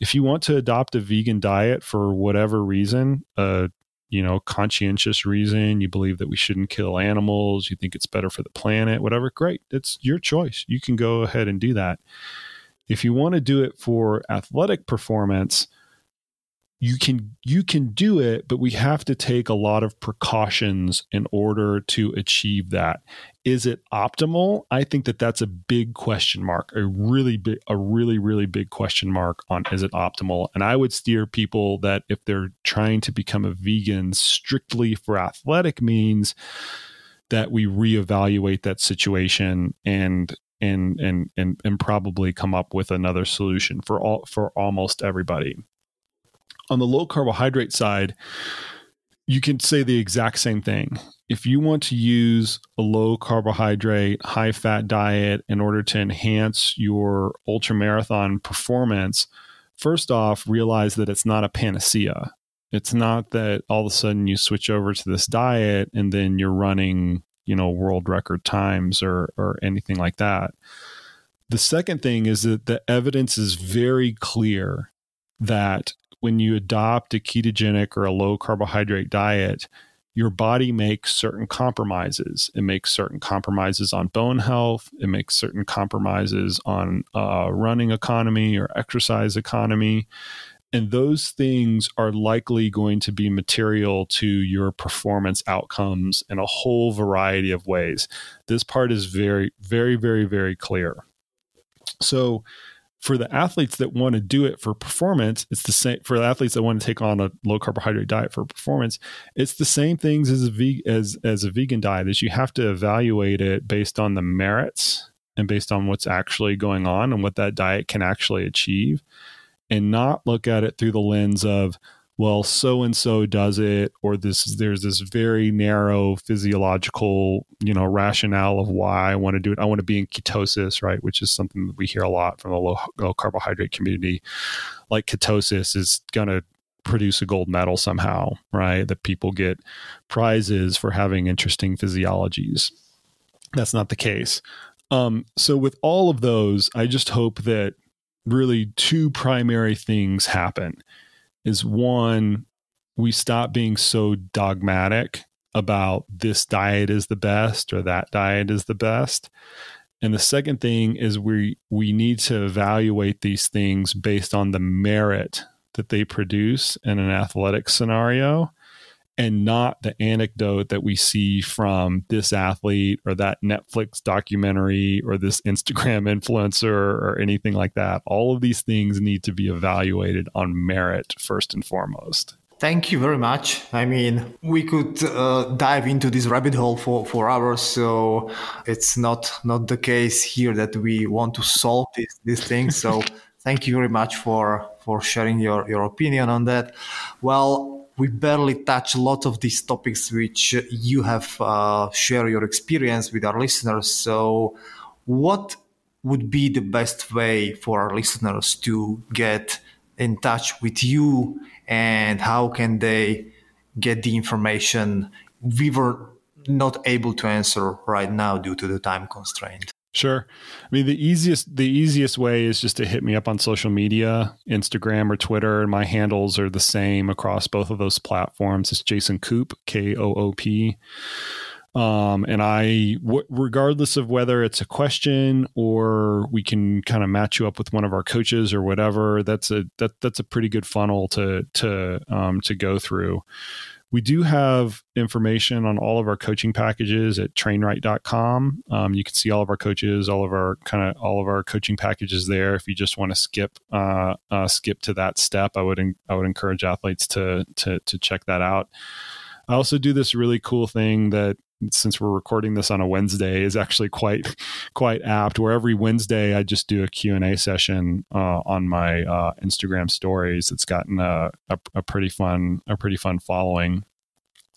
If you want to adopt a vegan diet for whatever reason, a you know conscientious reason, you believe that we shouldn't kill animals, you think it's better for the planet, whatever, great. It's your choice. You can go ahead and do that. If you want to do it for athletic performance, you can you can do it but we have to take a lot of precautions in order to achieve that is it optimal? I think that that's a big question mark a really big a really really big question mark on is it optimal? And i would steer people that if they're trying to become a vegan strictly for athletic means that we reevaluate that situation and and and and and probably come up with another solution for all for almost everybody. On the low carbohydrate side, you can say the exact same thing. If you want to use a low carbohydrate, high fat diet in order to enhance your ultra marathon performance, first off, realize that it's not a panacea. It's not that all of a sudden you switch over to this diet and then you're running, you know, world record times or or anything like that. The second thing is that the evidence is very clear that when you adopt a ketogenic or a low carbohydrate diet, your body makes certain compromises. It makes certain compromises on bone health. It makes certain compromises on uh, running economy or exercise economy. And those things are likely going to be material to your performance outcomes in a whole variety of ways. This part is very, very, very, very clear. So, for the athletes that want to do it for performance, it's the same for the athletes that want to take on a low carbohydrate diet for performance. It's the same things as a as as a vegan diet. Is you have to evaluate it based on the merits and based on what's actually going on and what that diet can actually achieve, and not look at it through the lens of well, so and so does it, or this there's this very narrow physiological, you know, rationale of why I want to do it. I want to be in ketosis, right? Which is something that we hear a lot from the low, low carbohydrate community. Like ketosis is gonna produce a gold medal somehow, right? That people get prizes for having interesting physiologies. That's not the case. Um, so with all of those, I just hope that really two primary things happen is one, we stop being so dogmatic about this diet is the best or that diet is the best. And the second thing is we we need to evaluate these things based on the merit that they produce in an athletic scenario and not the anecdote that we see from this athlete or that Netflix documentary or this Instagram influencer or anything like that. All of these things need to be evaluated on merit first and foremost. Thank you very much. I mean, we could uh, dive into this rabbit hole for, for hours. So it's not not the case here that we want to solve these these things. So thank you very much for for sharing your your opinion on that. Well, we barely touch a lot of these topics which you have uh, shared your experience with our listeners. So, what would be the best way for our listeners to get in touch with you, and how can they get the information we were not able to answer right now due to the time constraint? Sure. I mean the easiest the easiest way is just to hit me up on social media, Instagram or Twitter, and my handles are the same across both of those platforms. It's Jason Koop, K O O P. Um, and I, w- regardless of whether it's a question or we can kind of match you up with one of our coaches or whatever, that's a that that's a pretty good funnel to to um, to go through. We do have information on all of our coaching packages at trainright.com. Um, you can see all of our coaches, all of our kind of all of our coaching packages there. If you just want to skip uh, uh, skip to that step, I would I would encourage athletes to to to check that out. I also do this really cool thing that since we're recording this on a Wednesday is actually quite quite apt. Where every Wednesday I just do a Q and A session uh, on my uh, Instagram stories. It's gotten a, a, a pretty fun a pretty fun following.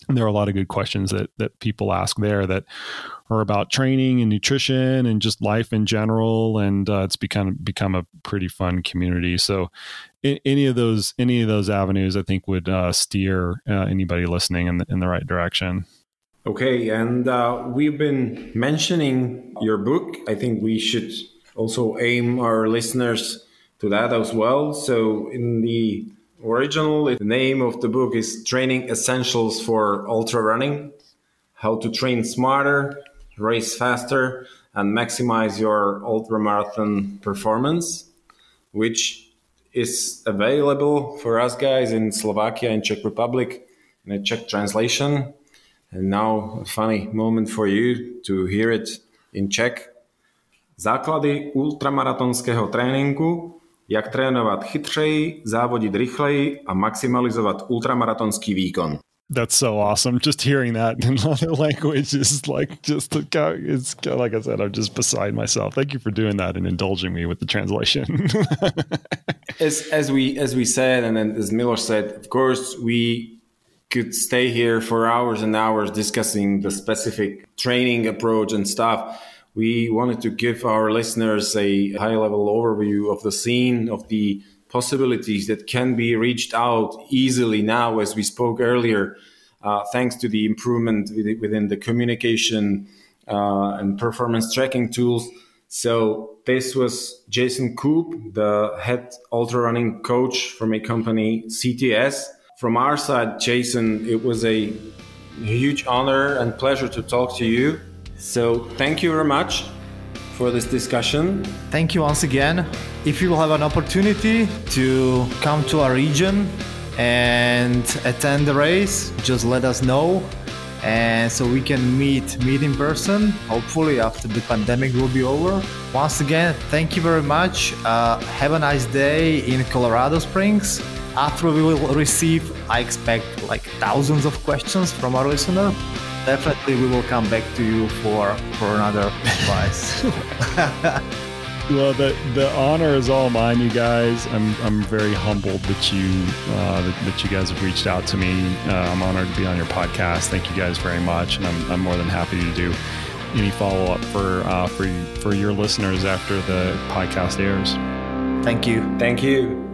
And there are a lot of good questions that that people ask there that are about training and nutrition and just life in general. And uh, it's become become a pretty fun community. So any of those any of those avenues, I think, would uh, steer uh, anybody listening in the, in the right direction. Okay, and uh, we've been mentioning your book. I think we should also aim our listeners to that as well. So, in the original, the name of the book is Training Essentials for Ultra Running How to Train Smarter, Race Faster, and Maximize Your Ultra Marathon Performance, which is available for us guys in Slovakia and Czech Republic in a Czech translation and now a funny moment for you to hear it in Czech. Základy ultramaratonského tréninku, jak trénovat chytřeji, závodit rychleji a maximalizovat ultramaratonský výkon. That's so awesome. Just hearing that in another language is like just it's like I said, I'm just beside myself. Thank you for doing that and indulging me with the translation. as as we as we said, and then as Miller said, of course we could stay here for hours and hours discussing the specific training approach and stuff. We wanted to give our listeners a high level overview of the scene, of the possibilities that can be reached out easily now, as we spoke earlier, uh, thanks to the improvement within the communication uh, and performance tracking tools. So this was Jason Koop, the head ultra running coach from a company CTS from our side, Jason, it was a huge honor and pleasure to talk to you. So thank you very much for this discussion. Thank you once again. If you will have an opportunity to come to our region and attend the race, just let us know and so we can meet meet in person hopefully after the pandemic will be over once again thank you very much uh, have a nice day in colorado springs after we will receive i expect like thousands of questions from our listener definitely we will come back to you for for another advice Well, the the honor is all mine, you guys. I'm I'm very humbled that you uh, that, that, you guys have reached out to me. Uh, I'm honored to be on your podcast. Thank you guys very much, and I'm I'm more than happy to do any follow up for uh, for for your listeners after the podcast airs. Thank you. Thank you.